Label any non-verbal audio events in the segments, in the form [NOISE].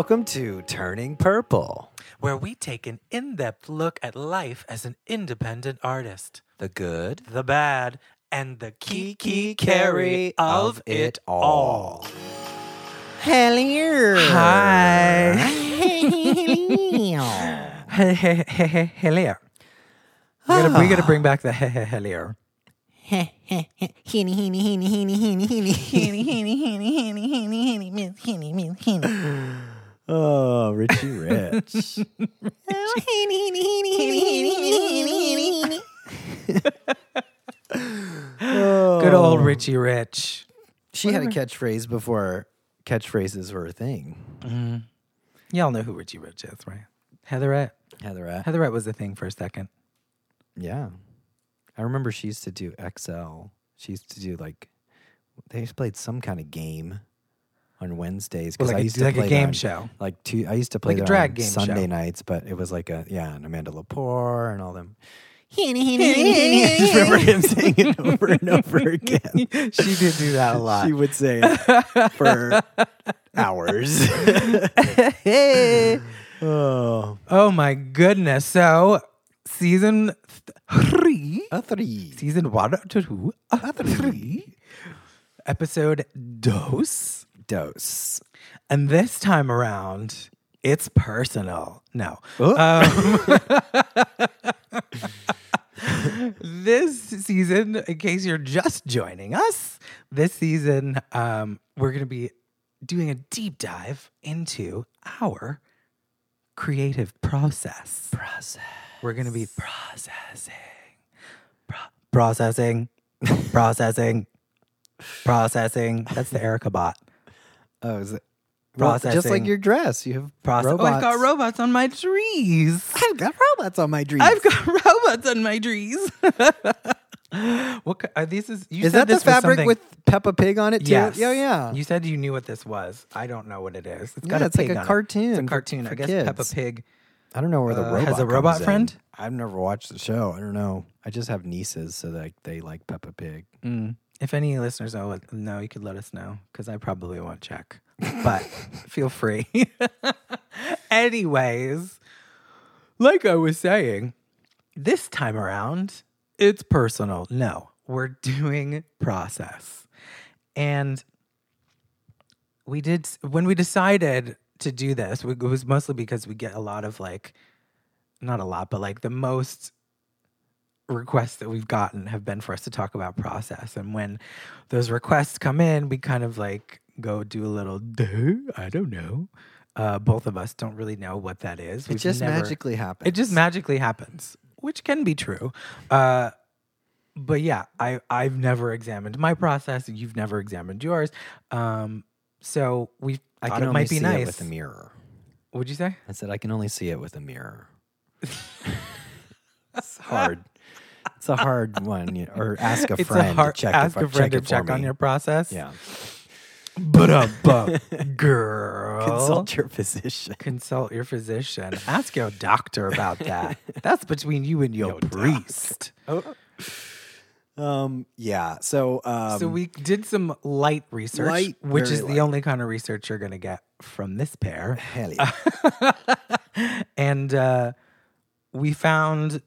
Welcome to Turning Purple, where we take an in depth look at life as an independent artist, the good the bad, and the kiki carry of it all. Hello. Hi. Hello. We gotta, we gotta bring back the hey, hey, hello. Oh, Richie Rich. Good old Richie Rich. she had a catchphrase before catchphrases were a thing. Mm-hmm. Y'all know who Richie Rich is, right? Heatherette. Heatherette. Heatherette was the thing for a second. Yeah. I remember she used to do XL. She used to do like, they just played some kind of game on Wednesdays. Well, Because like I a- used to like a play game on, show. Like two, I used to play Like a drag on game Sunday show. nights, but it was like a, yeah, and Amanda Lepore and all them. I just [LAUGHS] remember him saying it over and over again. [LAUGHS] she did do that a lot. She would say it for [LAUGHS] hours. oh, oh my goodness. So, season three, a three. season one, two, a three, episode dos. Dose. And this time around, it's personal. No. Oh. Um, [LAUGHS] this season, in case you're just joining us, this season, um, we're going to be doing a deep dive into our creative process. Process. We're going to be processing, pro- processing, processing, processing. That's the Erica bot. Oh, is it? Well, just like your dress, you have Process. robots. Oh, I've got robots on my trees. I've got robots on my trees. I've got [LAUGHS] robots on my trees. [LAUGHS] what ki- are these? Is you Is said that the this was fabric something- with Peppa Pig on it too? Yes. Yeah, yeah. You said you knew what this was. I don't know what it is. It's Yeah, got a it's like a on it. cartoon It's a for- cartoon. for I guess kids. Peppa Pig. I don't know where the Uh, robot has a robot comes in. friend? I've never watched the show. I don't know. I just have nieces, so like they like Peppa Pig. If any listeners know, know, you could let us know because I probably won't check. But [LAUGHS] feel free. [LAUGHS] Anyways, like I was saying, this time around, it's personal. No, we're [LAUGHS] doing process. And we did, when we decided to do this, it was mostly because we get a lot of like, not a lot, but like the most requests that we've gotten have been for us to talk about process. And when those requests come in, we kind of like go do a little, duh, I don't know. Uh, both of us don't really know what that is. It We've just never- magically happens. It just magically happens, which can be true. Uh, but yeah, I I've never examined my process. You've never examined yours. Um, so we I thought can it only might be see nice. it with a mirror. What'd you say? I said I can only see it with a mirror. [LAUGHS] it's hard. It's a hard one. You know, or ask a [LAUGHS] It's friend a hard to check. ask if, a friend check to check on me. your process. Yeah. But uh, but girl, Consult your physician. consult your physician. Ask your doctor about that. That's between you and your, priest. Um. Yeah. So. Um, so we did some light research, Light, which is the only kind of research you're going to get from this pair. Hell yeah. [LAUGHS] and uh, we found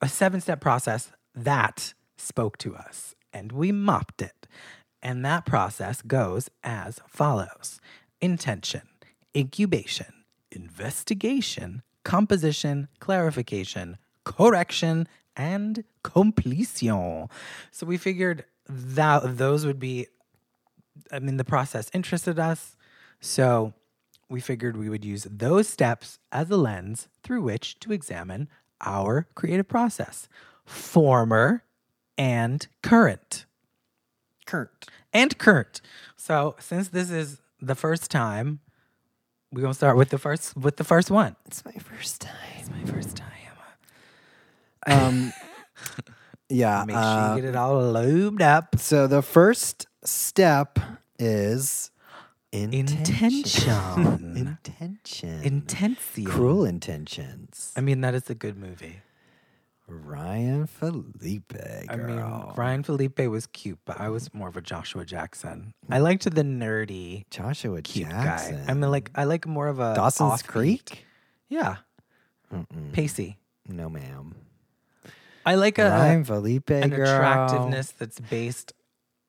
a seven step process that spoke to us, and we mopped it. And that process goes as follows intention, incubation, investigation, composition, clarification, correction, and completion. So we figured that those would be I mean, the process interested us. So we figured we would use those steps as a lens through which to examine our creative process, former and current. Current. And current. So since this is the first time, we're gonna start with the first with the first one. It's my first time. It's my first time. Um. [LAUGHS] yeah. Make sure uh, you get it all lubed up. So the first step is intention. [LAUGHS] Intention. intention. Cruel intentions. I mean, that is a good movie. Ryan Phillippe. Girl. I mean, Ryan Phillippe was cute, but I was more of a Joshua Jackson. I mm. liked the nerdy, Joshua cute Jackson. guy. I mean, like I like more of a Dawson's offbeat- Creek. Yeah, Mm-mm. pacey. No, ma'am. I like a, Ryan Phillippe. an girl. attractiveness that's based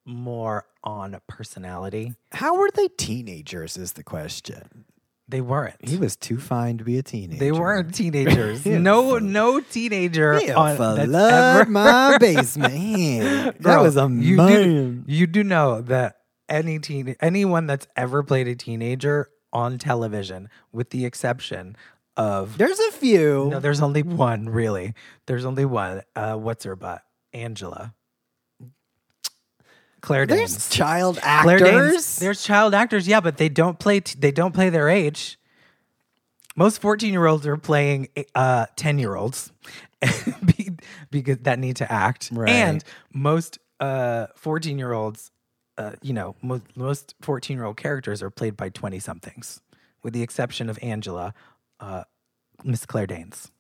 more on personality. How were they teenagers? Is the question. They weren't. He was too fine to be a teenager. They weren't [LAUGHS] teenagers. No, no teenager on, that's love ever my [LAUGHS] basement. Yeah, that was a you man. do, you do know that any teen, anyone that's ever played a teenager on television, with the exception of There's a few. no, there's only one really. There's only one. Uh, what's her butt? Angela. Claire There's Danes. child Claire actors. Danes. There's child actors, yeah, but they don't play. T- they don't play their age. Most 14 year olds are playing uh 10 year olds [LAUGHS] because that need to act, Right. and most uh 14 year olds, uh, you know, most most 14 year old characters are played by 20 somethings, with the exception of Angela, uh, Miss Claire Danes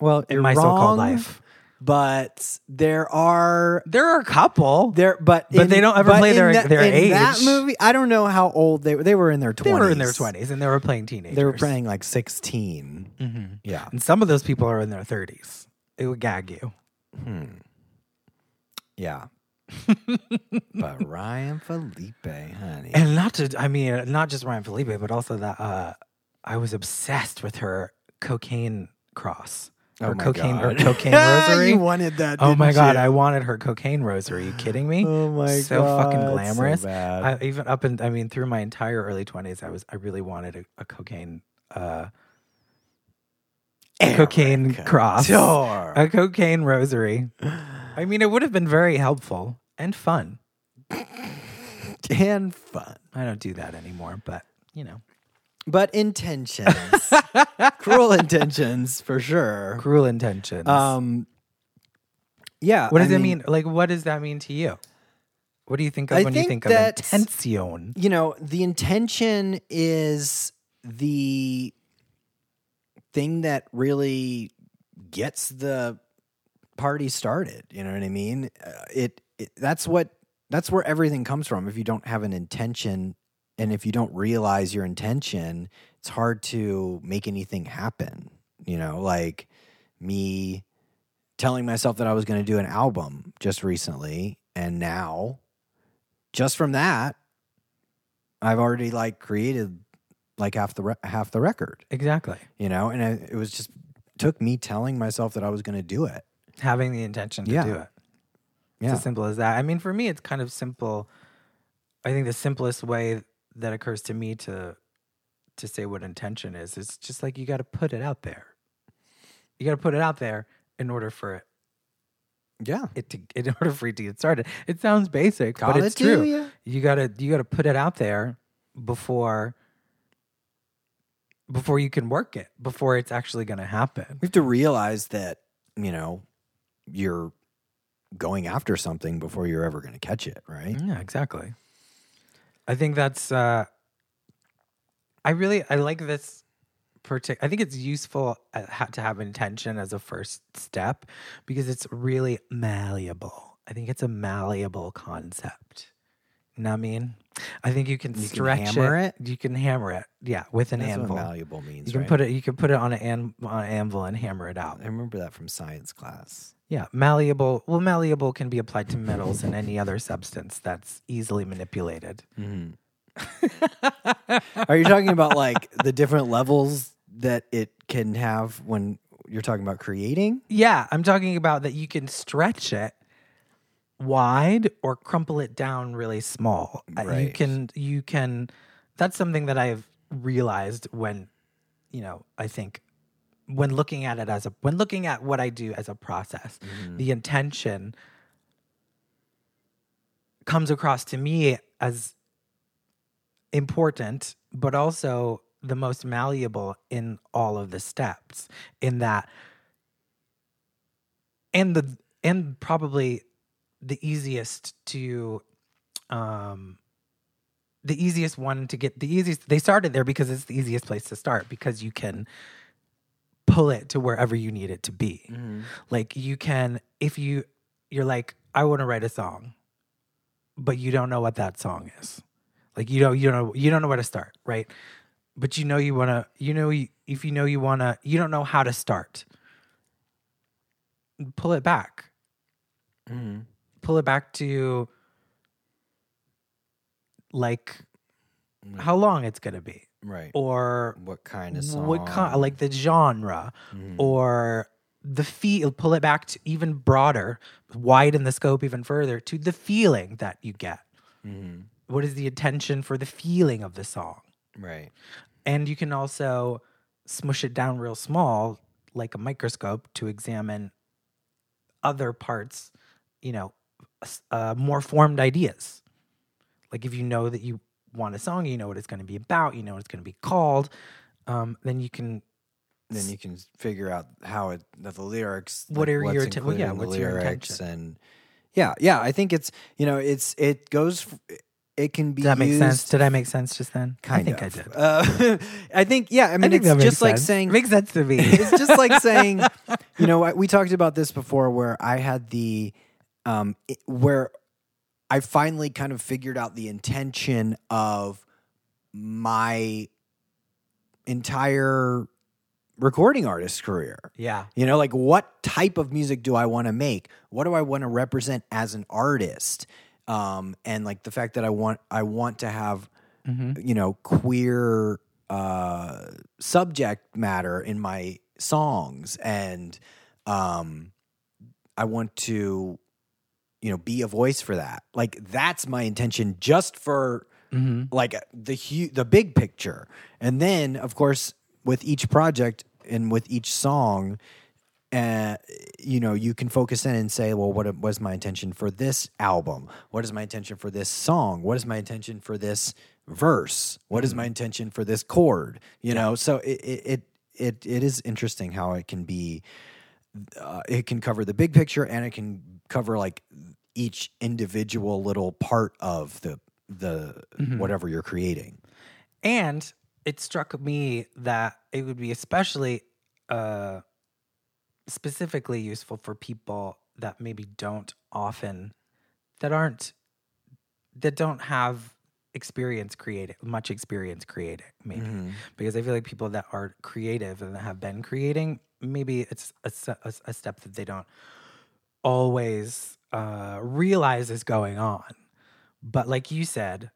well, in you're my so-called life. But there are There are a couple. there, but But they don't ever but play in their- that, their in That age. movie, I don't know how old they were. They were in their They twenties. were in their 20s and they were playing teenagers. They were playing like 16 Mhm. Yeah. And some of those people are in their 30s. It would gag you. Yeah. [LAUGHS] but Ryan Phillippe, honey. And not to, I mean, not just Ryan Phillippe, but also that uh, I was obsessed with her cocaine cross. Her Oh cocaine or God. [LAUGHS] cocaine rosary. you wanted that. oh my god, you? I wanted her cocaine rosary. Are you kidding me? Oh my so fucking God, so glamorous. bad. I, even up and I mean, through my entire early twenties, I was, I really wanted a, a cocaine, uh, a cocaine cross, a cocaine rosary. I mean, it would have been very helpful and fun. [LAUGHS] and fun. I don't do that anymore, but you know, But intentions. [LAUGHS] Cruel intentions for sure. cruel intentions. Um yeah. what does I it mean? Like, what does that mean to you? What do you think of I when you think think of intention? You know, the intention is the thing that really gets the party started. You know what I mean? Uh, it, it that's what that's where everything comes from. If you don't have an intention and if you don't realize your intention, it's hard to make anything happen. You know, like me telling myself that I was going to do an album just recently and now just from that I've already like created like half the re- half the record, Exactly. you know, and I, it was just took me telling myself that I was going to do it. Having the intention to Yeah. do it. It's Yeah. as simple as that. I mean, for me, it's kind of simple. I think the simplest way that occurs to me to to say what intention is It's just like you got to put it out there. You got to put it out there in order for it, Yeah. it to in [LAUGHS] order for it to get started. It sounds basic, but it's do true. ya. You gotta you gotta put it out there before before you can work it, before it's actually gonna happen. We have to realize that, you know, you're going after something before you're ever going to catch it, right? Yeah, exactly. I think that's uh I really I like this partic- I think it's useful uh, to have intention as a first step because it's really malleable. I think it's a malleable concept. You know what I mean? I think you can You can stretch hammer it. You can hammer it. Yeah, with an That's anvil. what malleable means. you can right? put it you can put it on an, an on an anvil and hammer it out. I remember that from science class. Yeah, malleable. Well, malleable can be applied to metals and any other substance that's easily manipulated. Mm-hmm. Are you talking about like the different levels that it can have when you're talking about creating? Yeah, I'm talking about that you can stretch it wide or crumple it down really small. Uh, You can you can that's something that I've realized when you know, I think when looking at it as a when looking at what I do as a process, the intention comes across to me as important, but also the most malleable in all of the steps. In that, and the and probably the easiest to, um, the easiest one to get the easiest. They started there because it's the easiest place to start because you can pull it to wherever you need it to be. Mm-hmm. Like you can if you you're like I want to write a song, but you don't know what that song is. Like you don't you don't know you don't know where to start, right? But you know you want to you know you, if you know you want to you don't know how to start. Pull it back. Mm-hmm. Pull it back to like how long it's going to be Right. or what kind of song? what kind like the genre Mhm. or the feel pull it back to even broader widen the scope even further to the feeling that you get Mhm. what is the intention for the feeling of the song Right. and you can also smush it down real small like a microscope to examine other parts you know uh, more formed ideas like if you know that you want a song you know what it's going to be about you know what it's going to be called um, then you can Then you can figure out how it the, the lyrics. What like are your atten- well, yeah, included in the what's your lyrics intention? and yeah, yeah. I think it's you know it's it goes. f- It can be. Did that make sense? Did I make sense just then? Kind I think of. I did. Uh, [LAUGHS] I think yeah. I mean, think it's just like sense. saying makes sense to me. [LAUGHS] it's just like [LAUGHS] saying, you know, I- we talked about this before where I had the, um, it- where I finally kind of figured out the intention of my entire recording artist career. yeah, You know, like what type of music do I want to make? What do I want to represent as an artist? Um, and like the fact that I want I want to have Mhm. you know queer uh, subject matter in my songs, and um, I want to you know be a voice for that. Like that's my intention, just for hmm like the hu- the big picture. And then of course with each project and with each song uh, you know you can focus in and say well what was my intention for this album? What is my intention for this song? What is my intention for this verse? What is my intention for this chord? You know? So it it it, it is interesting how it can be uh, it can cover the big picture and it can cover like each individual little part of the the whatever you're creating. And it struck me that it would be especially uh, specifically useful for people that maybe don't often, that aren't, that don't have experience creating, much experience creating, maybe. Because I feel like people that are creative and that have been creating, maybe it's a, a, a step that they don't always uh, realize is going on. But like you said,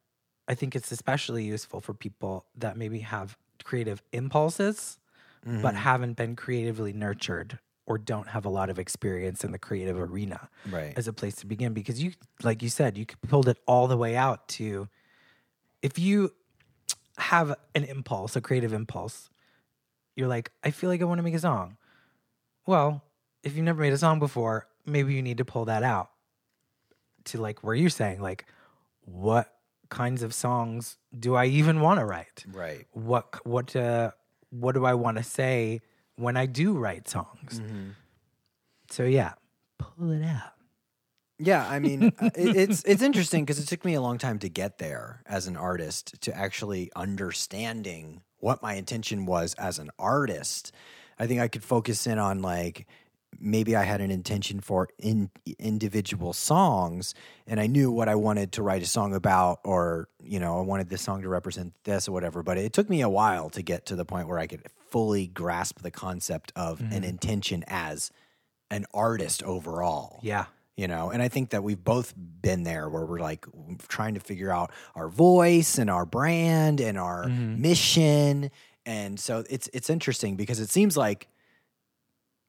I think it's especially useful for people that maybe have creative impulses, but haven't been creatively nurtured or don't have a lot of experience in the creative arena Right. as a place to begin. Because you, like you said, you pulled it all the way out to if you have an impulse, a creative impulse, you're like, I feel like I want to make a song. Well, if you've never made a song before, maybe you need to pull that out to like where you're saying, like, what kinds of songs do I even want to write? Right. What what uh what do I want to say when I do write songs? So yeah, pull it out. Yeah, I mean, [LAUGHS] uh, it, it's it's interesting because it took me a long time to get there as an artist to actually understanding what my intention was as an artist. I think I could focus in on like maybe I had an intention for in individual songs and I knew what I wanted to write a song about or you know I wanted this song to represent this or whatever but it took me a while to get to the point where I could fully grasp the concept of an mm-hmm. intention as an artist overall Yeah. You know? And i think that we've both been there where we're like trying to figure out our voice and our brand and our mm-hmm. mission. And so it's it's interesting because it seems like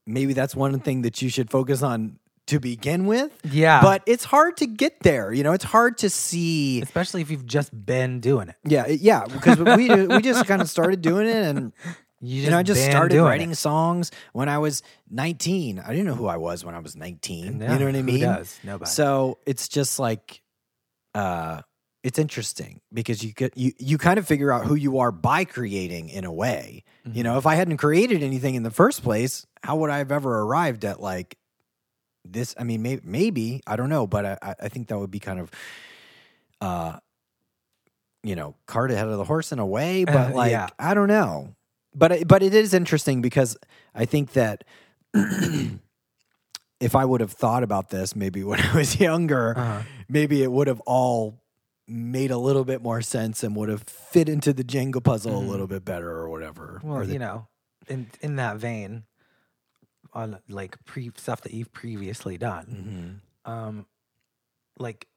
maybe that's one thing that you should focus on to begin with. Yeah. but it's hard to get there you know? It's hard to see Especially if you've just been doing it. yeah yeah because we we just kind of started doing it and You you know, I just started writing it. songs when I was 19. I didn't know who I was when I was 19. Yeah, you know what I mean? does? Nobody. So it's just like, uh, it's interesting because you get you you kind of figure out who you are by creating in a way. You Mm-hmm. know, if I hadn't created anything in the first place, how would I have ever arrived at like this? I mean, may, maybe I don't know, but I- I, think that would be kind of, uh, you know, cart ahead of the horse in a way. But Uh, like, yeah. I don't know. But it- but it is interesting because I think that [CLEARS THROAT] if I would have thought about this maybe [LAUGHS] when I was younger, Uh-huh. maybe it would have all made a little bit more sense and would have fit into the Jenga puzzle a little bit better or whatever. Well, or the, you know, in in that vein, on like pre stuff that you've previously done, Mhm. um, like,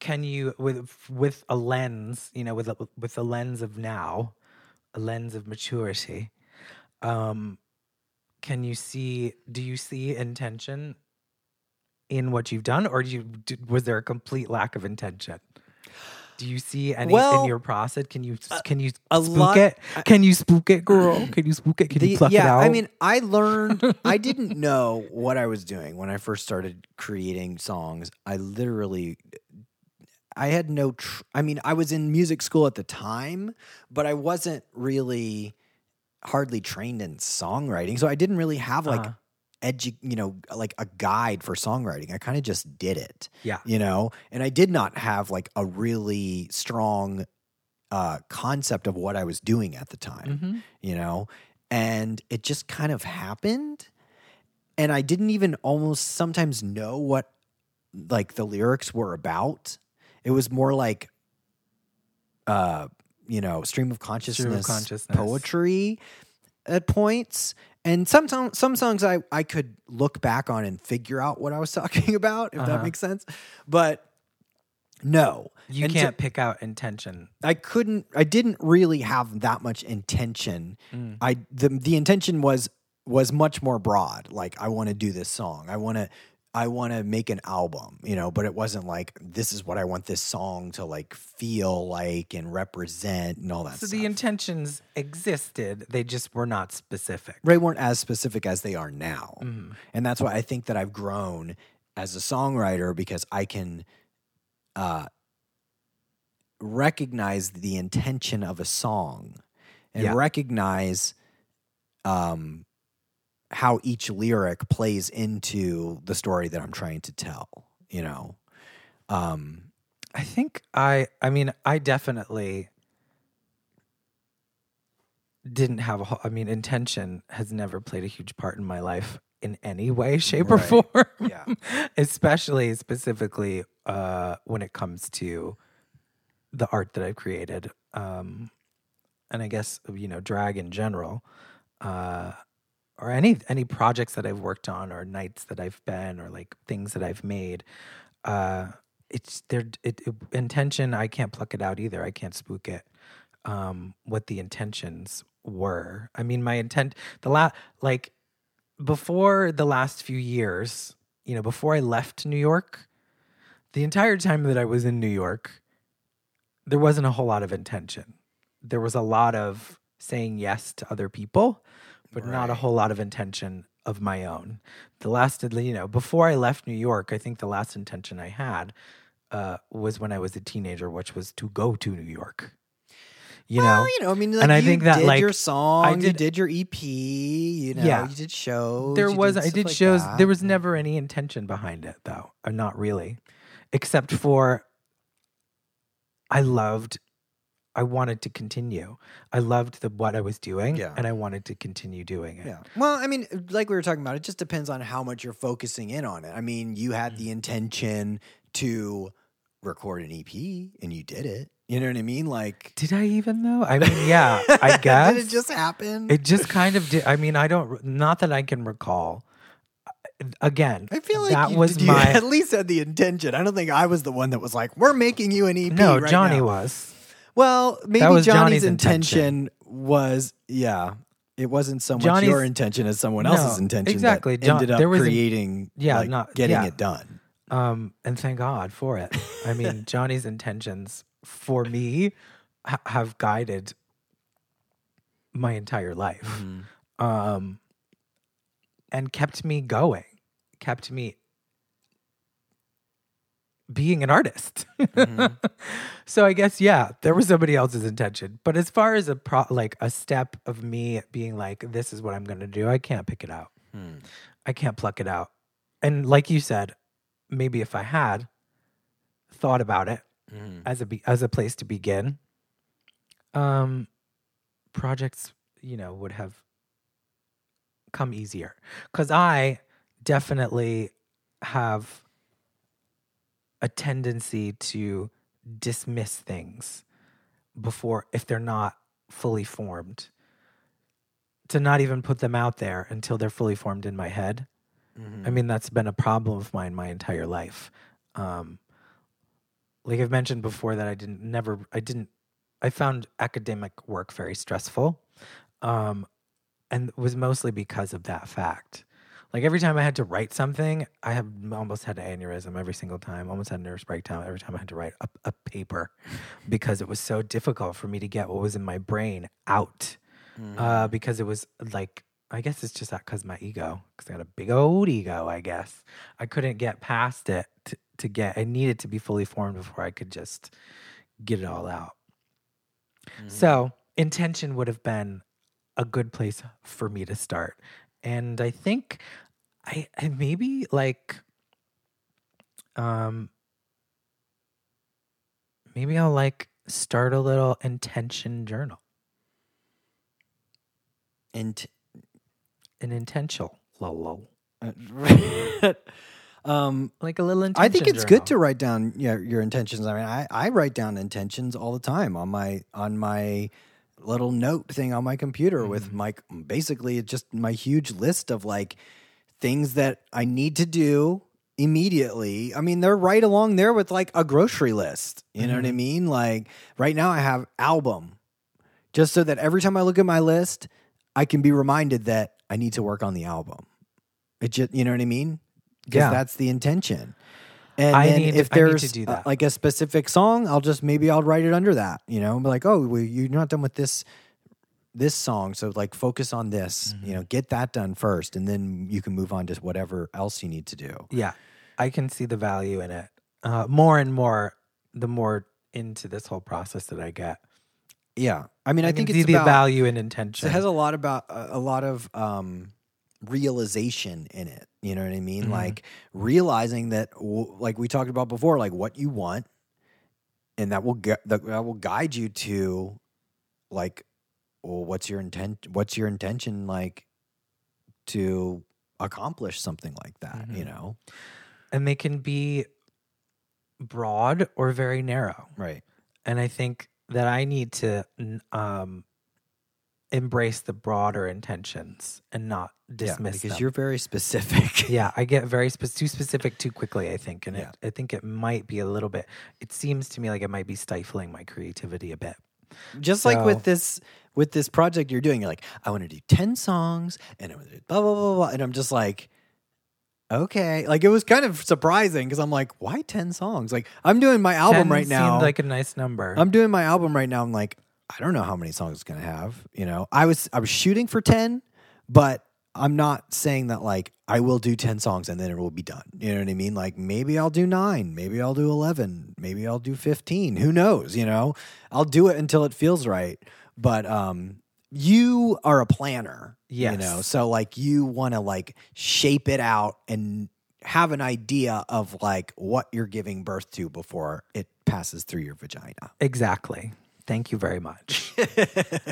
can you with with a lens, you know, with a, with a lens of now, a lens of maturity, um, can you see? Do you see intention in what you've done, or do you d was there a complete lack of intention? Do you see any Well, in your process? Can you can you a spook lot- it? Can you spook it, girl? [CLEARS THROAT] Can you spook it? Can you pluck yeah, it out? I mean, I learned. I [LAUGHS] didn't know what I was doing when I first started creating songs. I literally, I had no. Tr- I mean, I was in music school at the time, but I wasn't really hardly trained in songwriting, so I didn't really have like Uh-huh. edu- you know, like a guide for songwriting. I kind of just did it yeah, you know and i did not have like a really strong uh concept of what i was doing at the time Mhm. you know and it just kind of happened and i didn't even almost sometimes know what like the lyrics were about it was more like uh you know stream of consciousness, consciousness. poetry at points and some some some songs I I could look back on and figure out what I was [LAUGHS] talking about if that Uh-huh. makes sense but no you And can't pick out intention. I couldn't I didn't really have that much intention. Mm. I the the intention was was much more broad. Like I want to do this song. I want to I want to make an album, you know, but it wasn't like this is what I want this song to like feel like and represent and all that So stuff. the intentions existed; they just were not specific. they weren't as specific as they are now. Mhm. And that's why I think that I've grown as a songwriter because I can uh, recognize the intention of a song and Yeah. recognize um, how each lyric plays into the story that I'm trying to tell, you know? Um, I think I. I mean, I definitely didn't have a I mean, intention has never played a huge part in my life in any way, [LAUGHS] shape, or form. Yeah. [LAUGHS] especially specifically uh, when it comes to the art that I've created, um, and I guess you know drag in general, uh, or any any projects that I've worked on, or nights that I've been, or like things that I've made. Uh, it's there. It, it intention. I can't pluck it out either. I can't spook it. Um, what the intentions were. I mean, my intent. The last like before the last few years, you know, before I left New York, the entire time that I was in New York, there wasn't a whole lot of intention. There was a lot of saying yes to other people, but not a whole lot of intention of my own. The last, you know, before I left New York, I think the last intention I had uh, was when I was a teenager, which was to go to New York. You well, know, you know, I mean, like, and I you think that, did like, your song, you did- did your EP, you know, Yeah. you did shows. there you was I did like shows. that. There was never any intention behind it, though. Uh, not really, except for I loved. I wanted to continue. I loved the what I was doing, Yeah. and I wanted to continue doing it. Yeah. Well, I mean, like we were talking about, it just depends on how much you're focusing in on it. I mean, you had the mm-hmm. intention to record an EP and you did it. You know what I mean? Like, Did I even though? I mean, yeah, I [LAUGHS] guess did it just happen? It just kind of did. I mean, I don't. Not that I can recall. Again, I feel like that you, was my at least had the intention. I don't think I was the one that was like, "We're making you an EP." no. right Johnny now." was. Well, maybe Johnny's, Johnny's intention, was yeah. It wasn't so much Johnny's- your intention as someone No, else's intention exactly. that John- ended up there was a- creating, yeah, like, not- getting yeah. it done. Um, and thank God for it. I mean, [LAUGHS] Johnny's intentions for me ha- have guided my entire life, Mm-hmm. um, and kept me going, kept me being an artist. Mm-hmm. [LAUGHS] so I guess yeah, there was somebody else's intention. But as far as a pro, like a step of me being like, this is what I'm going to do, I can't pick it out. Hmm. I can't pluck it out. And like you said, maybe if I had thought about it Mhm. as a be- as a place to begin, um, projects you know, would have come easier. Cuz I definitely have a tendency to dismiss things before if they're not fully formed to not even put them out there until they're fully formed in my head. I mean that's been a problem of mine my entire life. Um, like i've mentioned before that i didn't never i didn't i found academic work very stressful um, and it was mostly because of that fact like every time I had to write something, I have almost had an aneurysm every single time. Almost had a nervous breakdown every time I had to write a, a paper because it was so difficult for me to get what was in my brain out. Uh, because it was like I guess it's just that because my ego, because I got a big old ego. I guess I couldn't get past it to, to get. I needed to be fully formed before I could just get it all out. So intention would have been a good place for me to start. And I think I, I maybe like um maybe I'll like start a little intention journal. And An intentional lol. [LAUGHS] [LAUGHS] um, Like a little intention I think it's good to write down your, your intentions. I mean, I, I write down intentions all the time on my on my little note thing on my computer with mm-hmm. my basically just my huge list of like things that I need to do immediately. I mean, they're right along there with like a grocery list. You know what I mm-hmm. mean? Like right now I have album just so that every time I look at my list, I can be reminded that I need to work on the album. It just, you know what I mean? Because Yeah. that's the intention. And I then need- if I need to there's do uh, that. like a specific song, I'll just maybe I'll write it under that. You know, be like, oh, well, you're not done with this this song, so like focus on this. Mm-hmm. You know, get that done first, and then you can move on to whatever else you need to do. Yeah, I can see the value in it uh, more and more the more into this whole process that I get. Yeah, I mean, I, I, think it's the about, value and intention. it has a lot about a a lot of um, realization in it. You know what I mean? Mhm. Like realizing that, like we talked about before, like what you want, and that will get that, will guide you to, like, well, what's your intent? What's your intention like to accomplish something like that? You Mhm. know, and they can be broad or very narrow. right? And I think that I need to um, embrace the broader intentions and not dismiss it. because them. you're very specific. [LAUGHS] yeah, I get very spe- too specific too quickly. I think, and Yeah. it, I think it might be a little bit. It seems to me like it might be stifling my creativity a bit. just like with this with this project you're doing you're like i want to do 10 songs and i'm to do blah blah blah blah and i'm just like okay like it was kind of surprising because i'm like why 10 songs like i'm doing my album 10 right now like a nice number. i'm doing my album right now i'm like i don't know how many songs it's going to have you know? I was i was shooting for 10 but i'm not saying that like i will do 10 songs and then it will be done. You know what i mean? Like maybe i'll do 9 maybe i'll do 11 maybe i'll do 15 who knows you know? I'll do it until it feels right but um you are a planner you know? So like you want to like shape it out and have an idea of like what you're giving birth to before it passes through your vagina. Exactly. Thank you very much.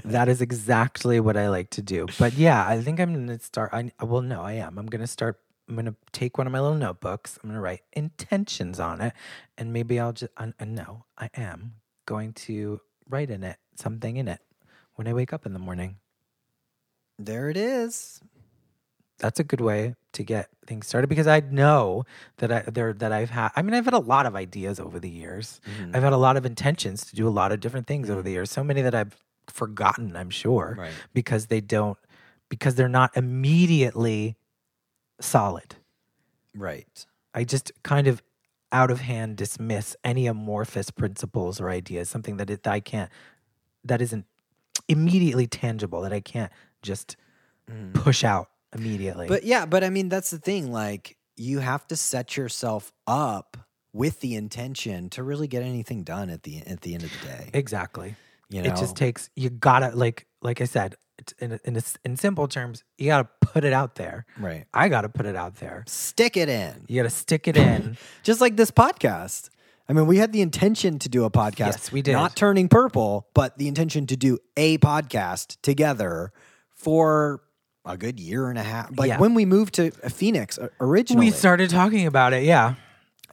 that is exactly what I like to do. But yeah, I think I'm going to start. I well, no, I am. I'm going to start. I'm going to take one of my little notebooks. I'm going to write intentions on it, and maybe I'll just. I, I no, I am going to write in it something in it when I wake up in the morning. there it is That's a good way to get things started because I know that I there that I've had. I mean, I've had a lot of ideas over the years. Mm-hmm. I've had a lot of intentions to do a lot of different things over the years. So many that I've forgotten, I'm sure, Right. because they don't because they're not immediately solid. right I just kind of out of hand dismiss any amorphous principles or ideas, something that, it, that I can't, that isn't immediately tangible, that I can't just mm. push out immediately. But yeah, but I mean that's the thing. Like you have to set yourself up with the intention to really get anything done at the at the end of the day. exactly. You know, It just takes you gotta like like I said it's in in in simple terms you gotta put it out there. right. I gotta put it out there. Stick it in, You gotta stick it in. [LAUGHS] [LAUGHS] just like this podcast. I mean, we had the intention to do a podcast. Yes, we did. Not turning purple, but the intention to do a podcast together for a good year and a half. Like Yeah. when we moved to Phoenix uh, originally, We started talking about it. Yeah.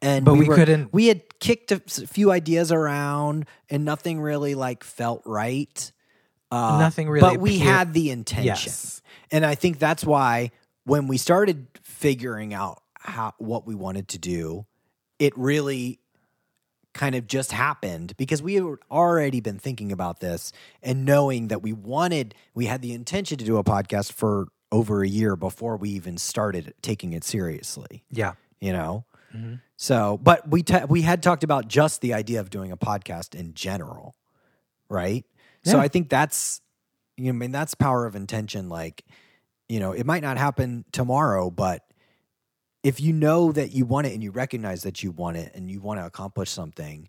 and but we were- couldn't- We had kicked a few ideas around, and nothing really like felt right. Uh, Nothing really But we appeared- had the intention, Yes. and I think that's why when we started figuring out how what we wanted to do, it really kind of just happened because we had already been thinking about this and knowing that we wanted we had the intention to do a podcast for over a year before we even started taking it seriously Yeah. you know Mm-hmm. so but we ta we had talked about just the idea of doing a podcast in general right so i think that's you know i mean that's power of intention like you know it might not happen tomorrow but if you know that you want it and you recognize that you want it and you want to accomplish something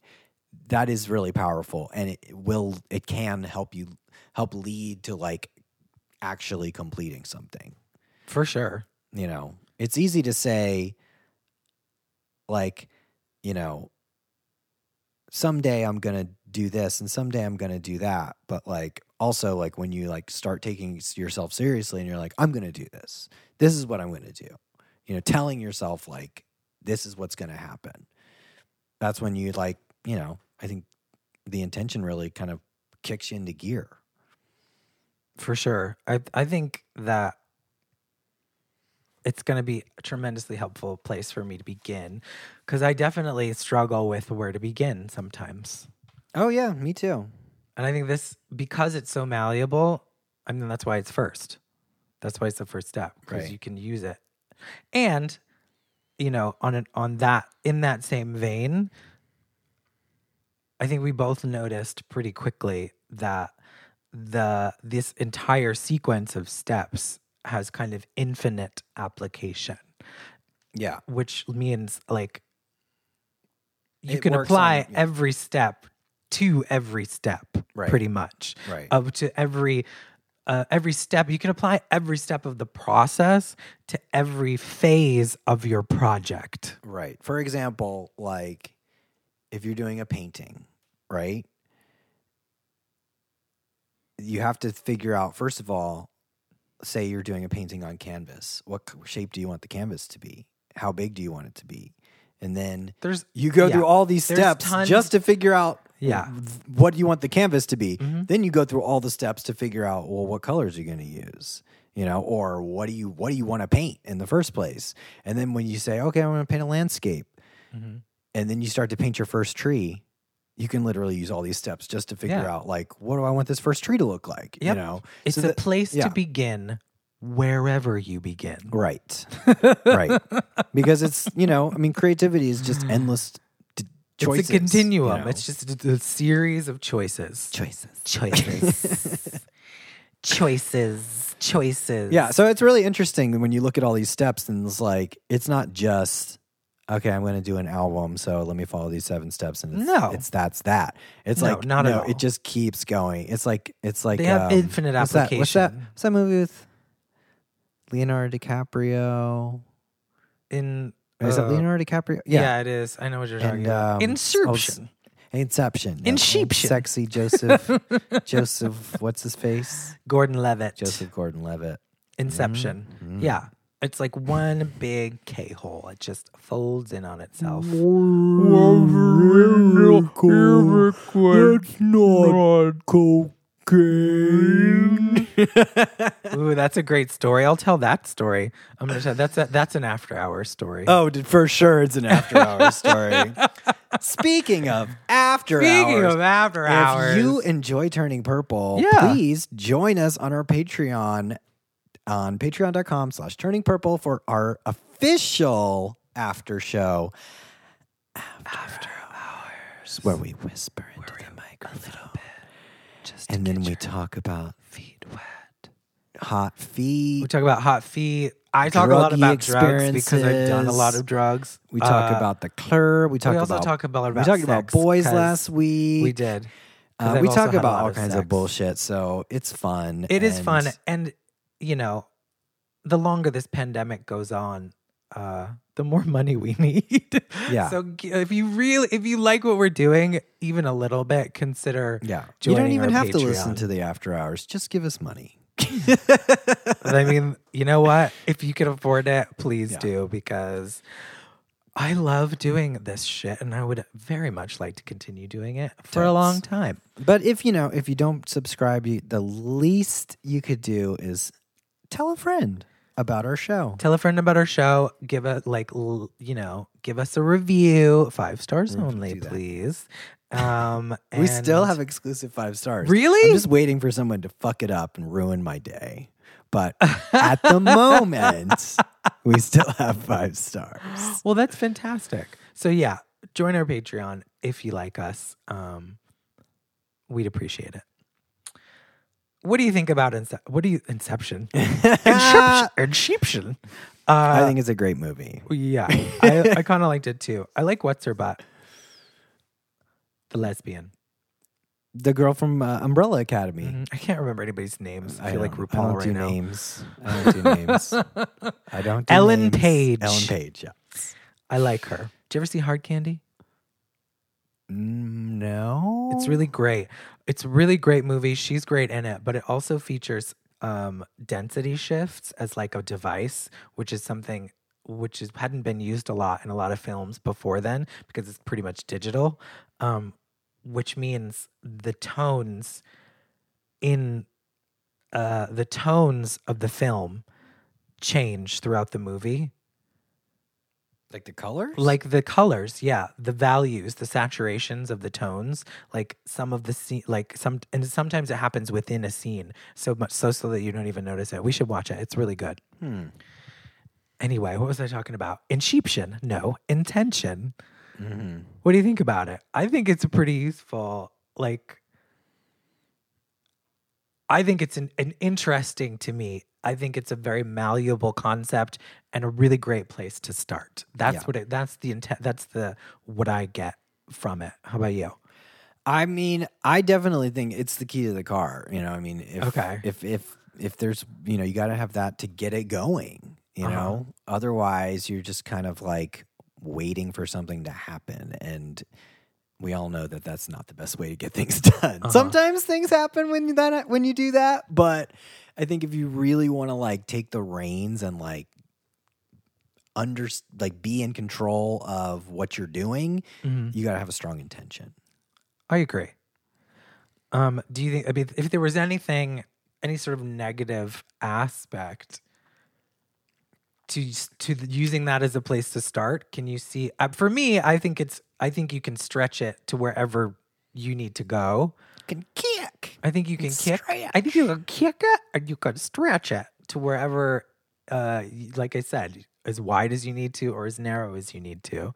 that is really powerful and it will it can help you help lead to like actually completing something. For sure. you know it's easy to say like you know someday i'm gonna do this and someday i'm gonna do that. But like also like when you like start taking yourself seriously and you're like i'm gonna do this. This is what i'm gonna do you know telling yourself like this is what's gonna happen that's when you like you know i think the intention really kind of kicks you into gear For sure. I I think that it's going to be a tremendously helpful place for me to begin cuz I definitely struggle with where to begin sometimes. oh yeah me too And I think this because it's so malleable, I mean that's why it's first. That's why it's the first step because Right. you can use it. And you know, on an, on that in that same vein, I think we both noticed pretty quickly that the this entire sequence of steps has kind of infinite application, yeah which means like you It can apply on- yeah. every step to every step Right. pretty much right up to every uh, every step you can apply every step of the process to every phase of your project Right. For example, like if you're doing a painting, right? You have to figure out, first of all, say you're doing a painting on canvas. What shape do you want the canvas to be? How big do you want it to be? And then there's you go Yeah. through all these steps tons- just to figure out Yeah. what do you want the canvas to be. Mhm. Then you go through all the steps to figure out well what colors are you going to use, you know, or what do you what do you want to paint in the first place. And then when you say okay, I want to paint a landscape, Mhm. and then you start to paint your first tree, you can literally use all these steps just to figure Yeah. out like what do I want this first tree to look like, Yep. you know. it's So a that- place yeah. to begin wherever you begin Right. [LAUGHS] right. Because it's, you know, I mean creativity is just [SIGHS] endless choices. it's a continuum you know. it's just a, a series of choices choices. choices [LAUGHS] choices choices Yeah, so it's really interesting when you look at all these steps and it's like it's not just okay, I'm going to do an album, so let me follow these seven steps and it's, No. it's that's that. It's No, like not at no, all. it just keeps going. It's like it's like They have um, infinite what's that- What's that? application. What's that movie with Leonardo DiCaprio? in Is that uh, Leonardo DiCaprio? yeah. it is i know what you're talking And, about um, inception Inception. yeah. Inception. Sexy Joseph. [LAUGHS] Joseph. What's his face? gordon levitt Joseph Gordon-Levitt. Inception. Mhm. Yeah. It's like one big K hole. It just folds in on itself. That's not Ooh, that's a great story. I'll tell that story. I'm gonna tell that's a, that's an after hours story. oh, d- for sure, it's an after hours [LAUGHS] story. Speaking of after Speaking hours, of after hours, if you enjoy turning purple, Yeah. please join us on our Patreon on patreon.com slash turning purple for our official after show. After, hours. Where we whisper into the microphone. Just And then we talk about feet wet. hot feet. We talk about hot feet. I talk a lot about drugs because I've done a lot of drugs. We talk Uh, about the club. We talk we also about talk about, we about talked about sex boys last week. We did. Uh, we talk about all of kinds of bullshit, so it's fun. It is and- fun, and you know, the longer this pandemic goes on, uh, the more money we [LAUGHS] need. Yeah. So if you really, if you like what we're doing, even a little bit, consider. Yeah. You don't even have to listen to the after hours. Just give us money. [LAUGHS] I mean, you know what? If you can afford it, please Yeah. do because I love doing this shit and I would very much like to continue doing it for a long time. But if you know, if you don't subscribe, you, the least you could do is tell a friend about our show. Tell a friend about our show. Give it like l- you know, give us a review, five stars We'll only, do that. please. [LAUGHS] Um, We still and- have exclusive five stars. Really? I'm just waiting for someone to fuck it up and ruin my day. But at the [LAUGHS] moment, we still have five stars. [GASPS] Well, that's fantastic. So yeah, join our Patreon if you like us. Um, we'd appreciate it. What do you think about Ince- what do you Inception? Inception. [LAUGHS] Inception. Uh, I think it's a great movie. yeah, [LAUGHS] I, I kind of liked it too. I like what's her butt, the lesbian. The girl from uh, Umbrella Academy. Mhm. I can't remember anybody's names. I, feel like don't- RuPaul I don't right do now. names. I don't do names. I don't. Do Ellen names. Page. Ellen Page. Yeah. I like her. Do you ever see Hard Candy? Mm, no. It's really great. It's a really great movie. She's great in it, but it also features um, density shifts as like a device, which is something which is, hadn't been used a lot in a lot of films before then because it's pretty much digital. Um, which means the tones in uh, the tones of the film change throughout the movie like the colors. like the colors yeah. The values the saturations of the tones like some of the scene like some and sometimes it happens within a scene so much so so that you don't even notice it. We should watch it. It's really good. Hmm. anyway what was i talking about? Inception. No intention. Mhm. what do you think about it? I think it's a pretty useful like i think it's an, an interesting to me i think it's a very malleable concept and a really great place to start that's Yeah. what it that's the intent that's the what i get from it how about you I mean, I definitely think it's the key to the car. You know, I mean, if Okay. if if if there's you know you got to have that to get it going. You Uh-huh. know, otherwise you're just kind of like waiting for something to happen, and we all know that that's not the best way to get [LAUGHS] things done. Uh-huh. Sometimes things happen when you that when you do that, but I think if you really want to like take the reins and like under like be in control of what you're doing, you got to have a strong intention. i agree um do you think i mean if there was anything any sort of negative aspect to to using that as a place to start can you see uh, for me i think it's i think you can stretch it to wherever you need to go Can kick. I think you can kick. Stretch. I think you can kick it, and you can stretch it to wherever, uh, like I said, as wide as you need to or as narrow as you need to.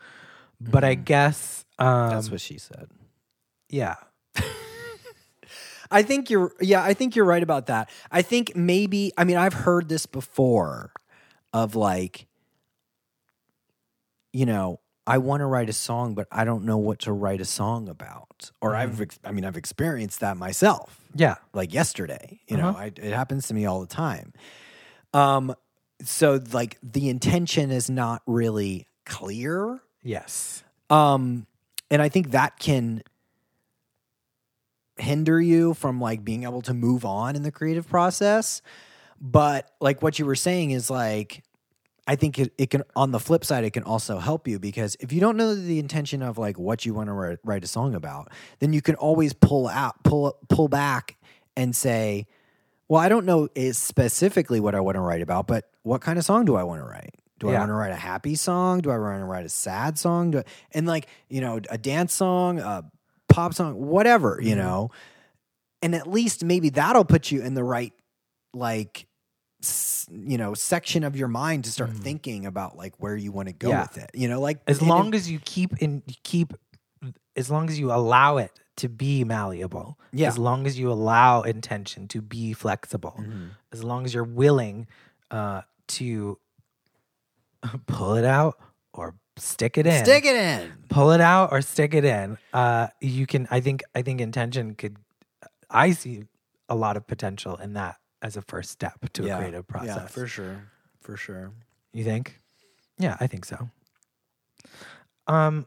But I guess, um, That's what she said. yeah, [LAUGHS] I think you're yeah, I think you're right about that. I think maybe I mean I've heard this before of like you know, I want to write a song but I don't know what to write a song about. Or I've ex- I mean I've experienced that myself yeah, like yesterday, you know, Uh-huh. I, it happens to me all the time. Um so like the intention is not really clear. yes, Um, and I think that can hinder you from like being able to move on in the creative process. But like what you were saying is like, I think it, it can, on the flip side, it can also help you because if you don't know the intention of like what you want to write, write a song about, then you can always pull out, pull, pull back and say, well, I don't know is specifically what I want to write about, but what kind of song do I want to write? Do I want to write a happy song? Do I want to write a sad song? Do I, and like, you know, a dance song, a pop song, whatever, you Mhm. know. And at least maybe that'll put you in the right like you know, section of your mind to start Mhm. thinking about like where you want to go Yeah. with it. You know, like as long as you keep in, keep, as long as you allow it to be malleable. Yeah. As long as you allow intention to be flexible. Mhm. as long as you're willing uh, to [LAUGHS] pull it out or stick it in. stick it in. Pull it out or stick it in. Uh, you can. I think. I think intention could. I see a lot of potential in that as a first step to a creative process. Yeah, for sure. For sure. you think? Yeah, I think so. Um,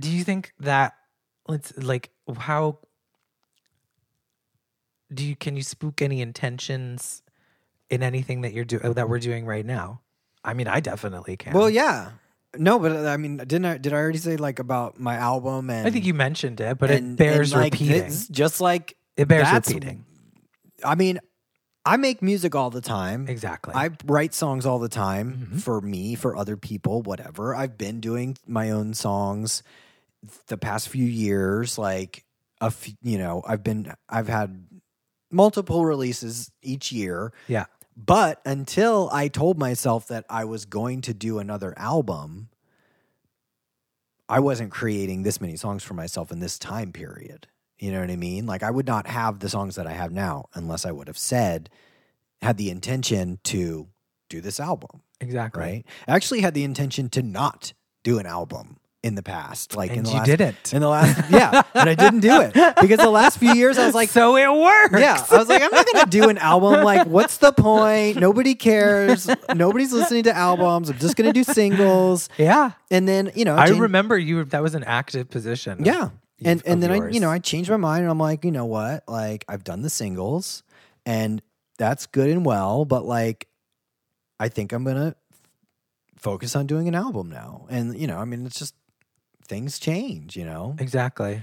do you think that let's like how do you can you spook any intentions in anything that you're doing that we're doing right now? I mean, I definitely can. Well, yeah. No, but uh, I mean, didn't I? Did I already say like about my album? And I think you mentioned it, but and- it bears like, repeating. it's just like It bears repeating. I mean, I make music all the time. Exactly. I write songs all the time Mhm. for me, for other people, whatever. I've been doing my own songs the past few years. Like a, f- you know, I've been, I've had multiple releases each year. yeah. But until I told myself that I was going to do another album, I wasn't creating this many songs for myself in this time period. You know what I mean? Like I would not have the songs that I have now unless I would have said, had the intention to do this album, Exactly. right? I actually had the intention to not do an album in the past. Like in the you last, didn't. In the last, yeah, and I didn't do it because the last few years I was like, [LAUGHS] so it works. yeah, I was like, I'm not gonna do an album. Like, what's the point? Nobody cares. Nobody's listening to albums. I'm just gonna do singles. yeah. And then you know, I change- remember you. That was an active position. Yeah, and and then I, you know, I changed my mind, and I'm like, you know what? Like, I've done the singles, and that's good and well, but like, I think I'm gonna focus on doing an album now. And you know, I mean, it's just things change. You know, Exactly.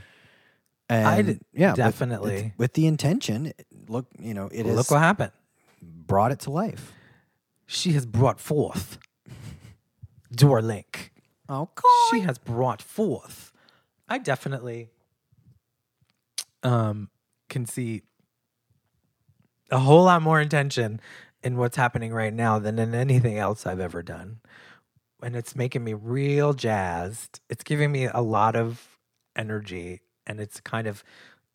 and I yeah, definitely. with, with the intention. Look, you know, it Look what happened. brought it to life. She has brought forth [LAUGHS] Door Link. Oh, She has brought forth. I definitely um can see a whole lot more intention in what's happening right now than in anything else I've ever done. And it's making me real jazzed. It's giving me a lot of energy and it's kind of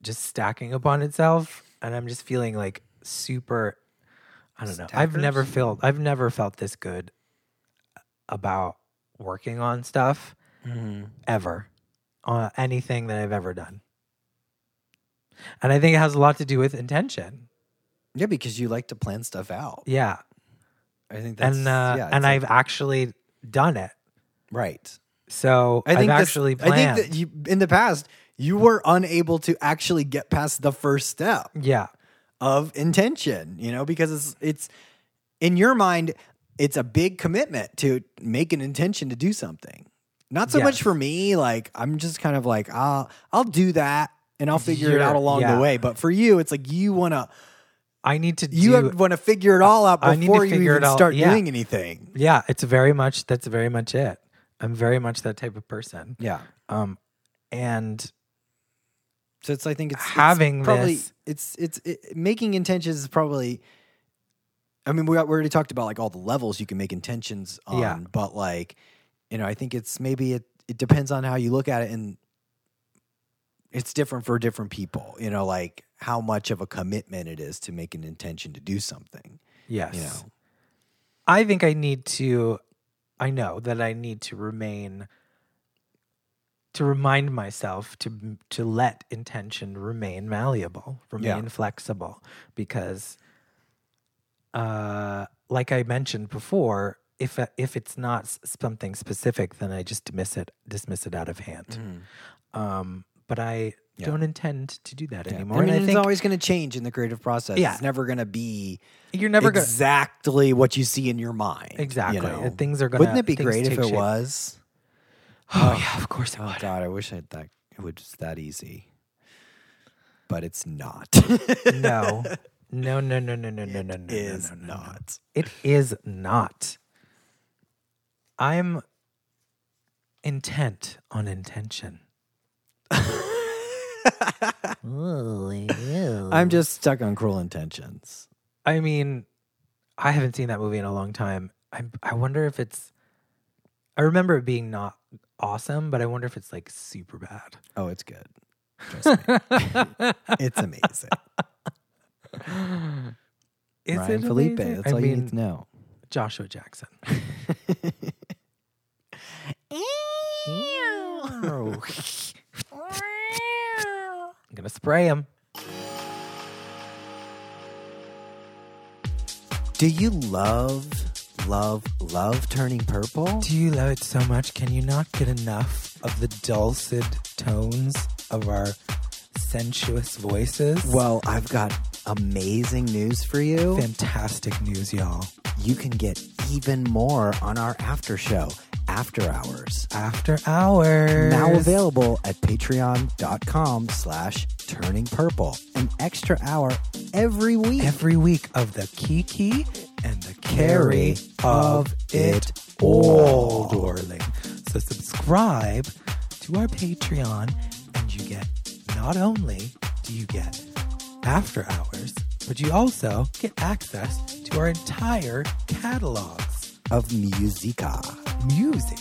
just stacking upon itself and I'm just feeling like super I don't know. I've never felt I've never felt this good about working on stuff ever on anything that I've ever done. And I think it has a lot to do with intention. Yeah, because you like to plan stuff out. Yeah. I think that's and uh, yeah, and I've actually done it. right. So I think I've actually I think that you in the past you were unable to actually get past the first step yeah. of intention. You know, because it's it's in your mind it's a big commitment to make an intention to do something. Not so much for me. Like I'm just kind of like I'll I'll do that and I'll figure it You're- out along yeah. the way. But for you, it's like you want to I need to you do want to figure it all out I need to before you even start yeah. doing anything. Yeah, it's very much that's very much it. I'm very much that type of person. Yeah. Um and So it's I think it's it's Having probably this- it's it's it, making intentions is probably. I mean, we we already talked about like all the levels you can make intentions on, Yeah. but like, you know, I think it's maybe it it depends on how you look at it, and it's different for different people. You know, like how much of a commitment it is to make an intention to do something. yes. You know, I think I need to I know that I need to remain to remind myself to to let intention remain malleable, remain flexible because uh like I mentioned before, if if it's not something specific then I just dismiss it dismiss it out of hand. Um but I Yeah. don't intend to do that Yeah. anymore. I mean, and I it's think always going to change in the creative process. Yeah. It's never going to be you're never exactly what you see in your mind. you Exactly. know? Things are going Wouldn't it be great if it was? Oh yeah, of course it Oh would. God, I wish I that. It was just that easy, but it's not. No. No, no, no, no, no, no, no, no. It is no, no, no, no. not. It is not. I'm intent on intention. I'm just stuck on Cruel Intentions. I mean, I haven't seen that movie in a long time. I I wonder if it's I remember it being not awesome, but I wonder if it's like super bad. Oh, it's good. Trust me, [LAUGHS] it's amazing. Is Ryan it Phillippe. amazing? That's I all you need to know. Joshua Jackson. [LAUGHS] I'm [LAUGHS] gonna spray him. Do you love love, love turning purple? Do you love it so much? Can you not get enough of the dulcet tones of our sensuous voices? Well, I've got amazing news for you. fantastic news, y'all. You can get even more on our after show, After Hours. After hours. Now available at patreon.com slash turning purple. An extra hour every week. every week of the Kiki and the Carry of it all, darling. So subscribe to our Patreon, and you get not only do you get after hours, but you also get access to our entire catalogs of Musica. Music.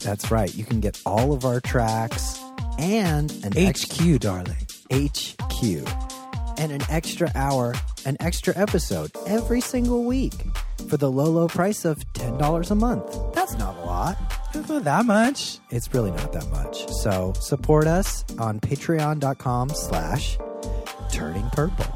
That's right. You can get all of our tracks and an ex- HQ, darling. HQ and an extra hour, an extra episode every single week for the low, low price of $10 a month. That's not a lot. It's not that much. It's really not that much. So support us on patreon.com slash turning purple.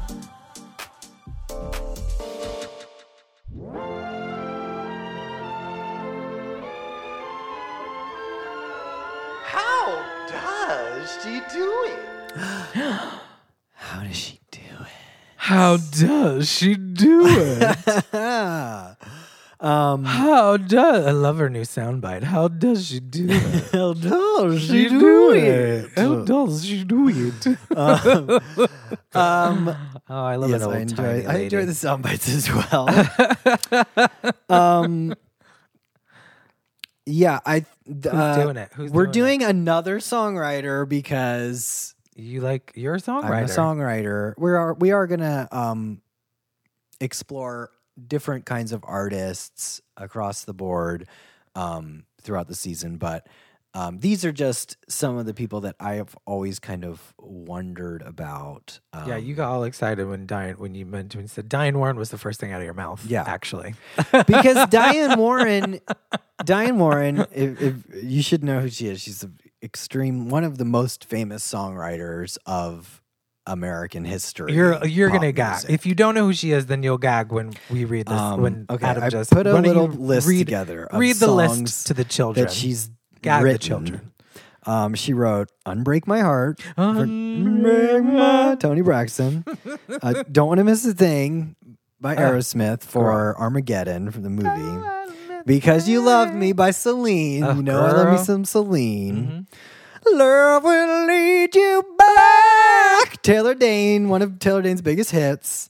[GASPS] How does she do it? How does she do it? [LAUGHS] um, How does I love her new soundbite? How does she do it? [LAUGHS] how does she do it? How does she do it? [LAUGHS] Um, oh, I love yes, an old I enjoy. I enjoy the sound bites as well. um, yeah, I. Who's doing it? Who's we're doing doing another songwriter because You like you're a songwriter. I'm a songwriter. We are we are gonna um explore different kinds of artists across the board um throughout the season, but um, these are just some of the people that I have always kind of wondered about. Um, yeah, you got all excited when Diane when you mentioned when you said Diane Warren was the first thing out of your mouth. Yeah. actually. [LAUGHS] because [LAUGHS] Diane Warren, Diane Warren, if, if you should know who she is. She's an extreme, one of the most famous songwriters of American history. You're you're gonna gag. If you don't know who she is, then you'll gag when we read this. Um, when okay, Adam I just put a little list read, together of read the songs list to the children. that she's Gag the written. children. Um, she wrote "Unbreak My Heart," for- Unbreak my- Toni Braxton. uh, [LAUGHS] "Don't Want to Miss a Thing" by Uh, Aerosmith for Armageddon for the movie. Because You Loved Me by Celine. Oh, you know I love me some Celine. Mm-hmm. Love will lead you back. Taylor Dayne, one of Taylor Dayne's biggest hits.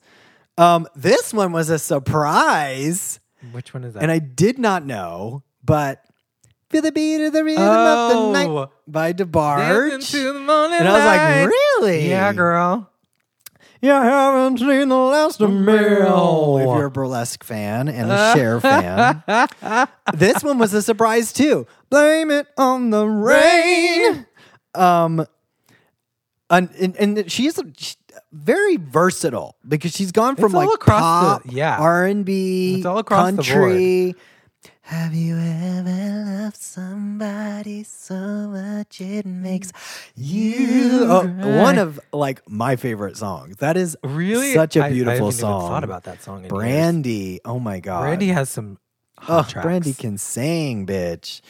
Um, this one was a surprise, Which one is that? and I did not know, but Feel the Beat of the Rhythm of the Oh. Night by Dancing DeBarge. to the morning And I was like, really? Yeah, girl. Yeah, I haven't seen the last of me. If you're a burlesque fan and a Cher fan, [LAUGHS] this one was a surprise too. Blame it on the rain. Um, and and, and she's she's very versatile because she's gone from It's all like across pop, the- yeah. R and B, It's all across the country. Have you ever loved somebody so much it makes you oh, one of like my favorite songs? That is Really? such a beautiful haven't even song. thought about that song in years. Brandy. Oh my god, Brandy has some Oh, tracks. Brandy can sing, bitch.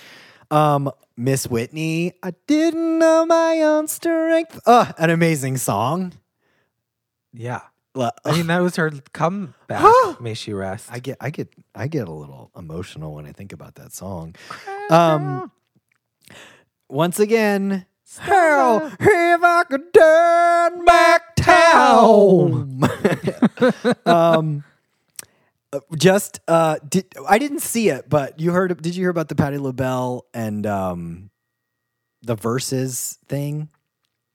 Um, Miss Whitney, I didn't know my own strength. Oh, an amazing song. Yeah. Lo- I mean, that was her comeback. May she rest. I get, I get, I get a little emotional when I think about that song. Um, once again, hell, if I could turn back town. [LAUGHS] um, uh, just uh, did I didn't see it, but you heard? Did you hear about the Patti LaBelle and um, the verses thing?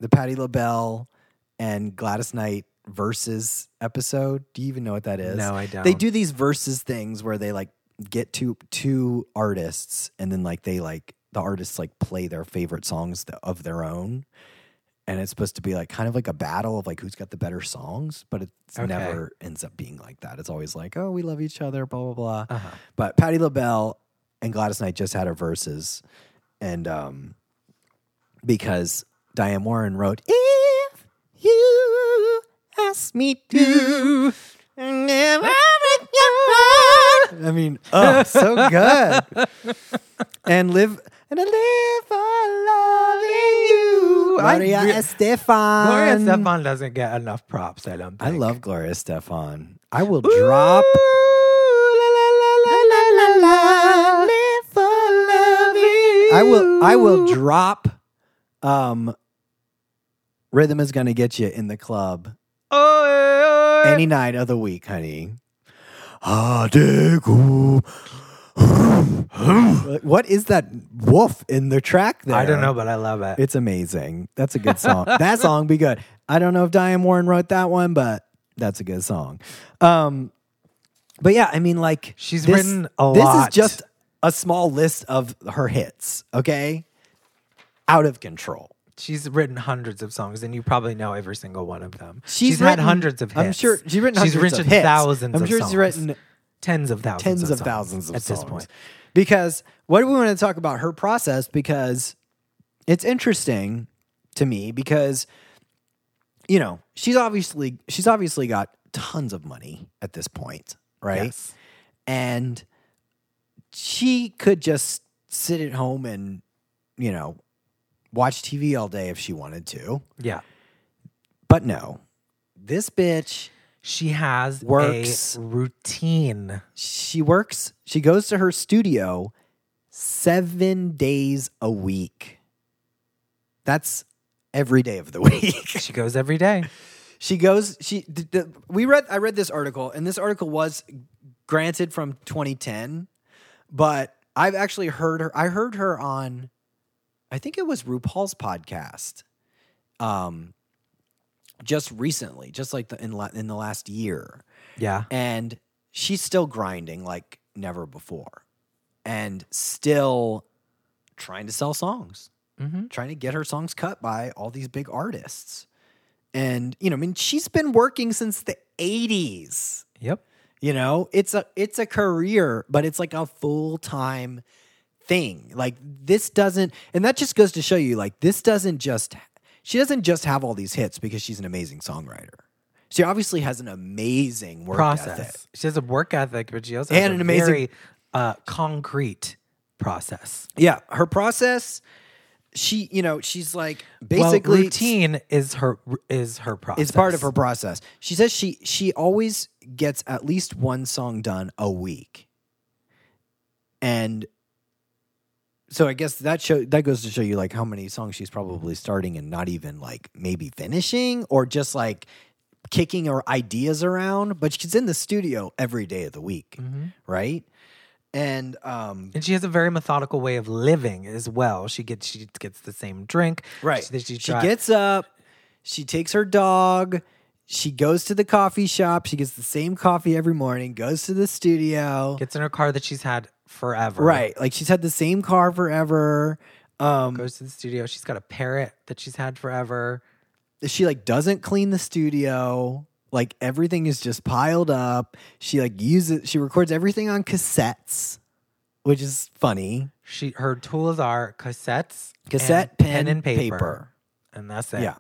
The Patti LaBelle and Gladys Knight verses episode. Do you even know what that is? No, I don't. They do these verses things where they like get two two artists and then like they like the artists like play their favorite songs of their own and it's supposed to be like kind of like a battle of like who's got the better songs but it's Okay. never ends up being like that it's always like oh we love each other blah blah blah Uh-huh. but patti labelle and gladys knight just had her verses and um because diane warren wrote if you me to never break your [LAUGHS] heart I mean, oh, so good. and live and I live for loving you. I Gloria re- Estefan. Gloria Stefan doesn't get enough props. I don't. I love Gloria Stefan. I will drop. La, la, la, live for loving. I will. I will drop. Um, rhythm is gonna get you in the club Oh, any night of the week, honey. What is that wolf in the track there? I don't know, but I love it. It's amazing. That's a good song. [LAUGHS] that song be good. I don't know if Diane Warren wrote that one, but that's a good song. Um, but yeah, I mean, like She's this- written a This lot. This is just a small list of her hits. Okay, out of control. She's written hundreds of songs, and you probably know every single one of them. She's had written- hundreds of hits. I'm sure she's written. She's written of hits. thousands. I'm sure she's written tens of thousands. tens of, of songs thousands of at songs. this point. Because what do we want to talk about her process? Because it's interesting to me because you know she's obviously she's obviously got tons of money at this point, right? Yes. And she could just sit at home and you know watch TV all day if she wanted to, Yeah. but no, this bitch She has Works. a routine. she works she goes to her studio seven days a week that's every day of the [LAUGHS] week She goes every day. she goes she d- d- we read i read this article and this article was granted from 2010 but i've actually heard her i heard her on i think it was rupaul's podcast um just recently just like the in, la- in the last year Yeah. and she's still grinding like never before and still trying to sell songs Mm-hmm. trying to get her songs cut by all these big artists and you know i mean she's been working since the 80s Yep. you know it's a it's a career but it's like a full-time thing like this doesn't and that just goes to show you like this doesn't just she doesn't just have all these hits because she's an amazing songwriter she obviously has an amazing work process. ethic She has a work ethic, but she also And has an a amazing- very uh, concrete process. yeah her process she you know she's like Well, basically routine is her is her process. It's part of her process. She says she she always gets at least one song done a week. And so I guess that show that goes to show you like how many songs she's probably starting and not even like maybe finishing or just like kicking her ideas around, but she's in the studio every day of the week, Mhm. right? And um And she has a very methodical way of living as well. She gets she gets the same drink. Right. She, She, she gets up, she takes her dog, she goes to the coffee shop, she gets the same coffee every morning, goes to the studio. gets in her car that she's had forever. right. Like she's had the same car forever. Um Goes to the studio. She's got a parrot that she's had forever. she like doesn't clean the studio. Like everything is just piled up. She like uses she records everything on cassettes, which is funny. She her tools are cassettes, Cassette, and pen, and paper, paper. and that's it. Yeah.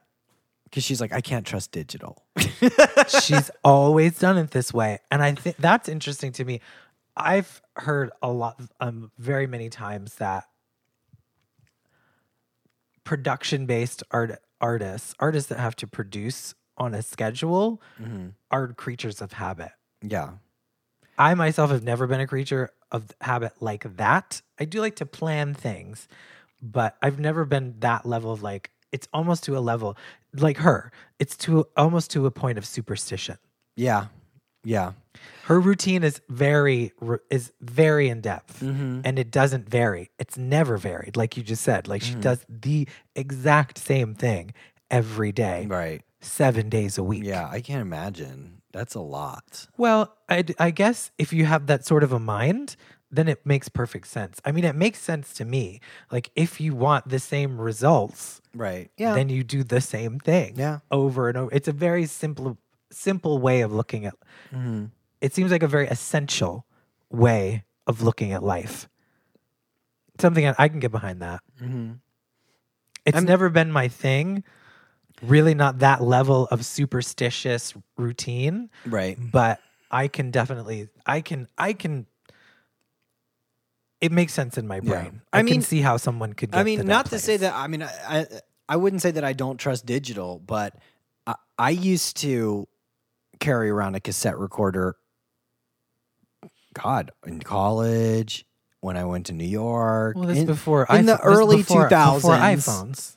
Cause she's like, I can't trust digital. she's [LAUGHS] always done it this way and i think that's interesting to me i've heard a lot um very many times that production based art artists artists that have to produce on a schedule are creatures of habit Yeah. i myself have never been a creature of habit like that i do like to plan things but i've never been that level of like it's almost to a level like her it's to almost to a point of superstition Yeah. Yeah. her routine is very is very in depth Mm-hmm. and it doesn't vary it's never varied like you just said like she Mm-hmm. does the exact same thing every day Right. seven days a week Yeah, I can't imagine. That's a lot. well I, I guess if you have that sort of a mind then it makes perfect sense i mean it makes sense to me like if you want the same results Right. Yeah. then you do the same thing Yeah. over and over it's a very simple simple way of looking at mm-hmm. it seems like a very essential way of looking at life. Something I, can get behind that. Mm-hmm. It's I'm- never been my thing. Really, not that level of superstitious routine, Right. but I can definitely, I can, I can it makes sense in my brain. I I, mean- can see how someone could. I mean, to not that to say that. I mean, I, I I wouldn't say that I don't trust digital, but I, I used to carry around a cassette recorder. God, in college, when I went to New York, Well, this in, before in the early two thousands, before iPhones.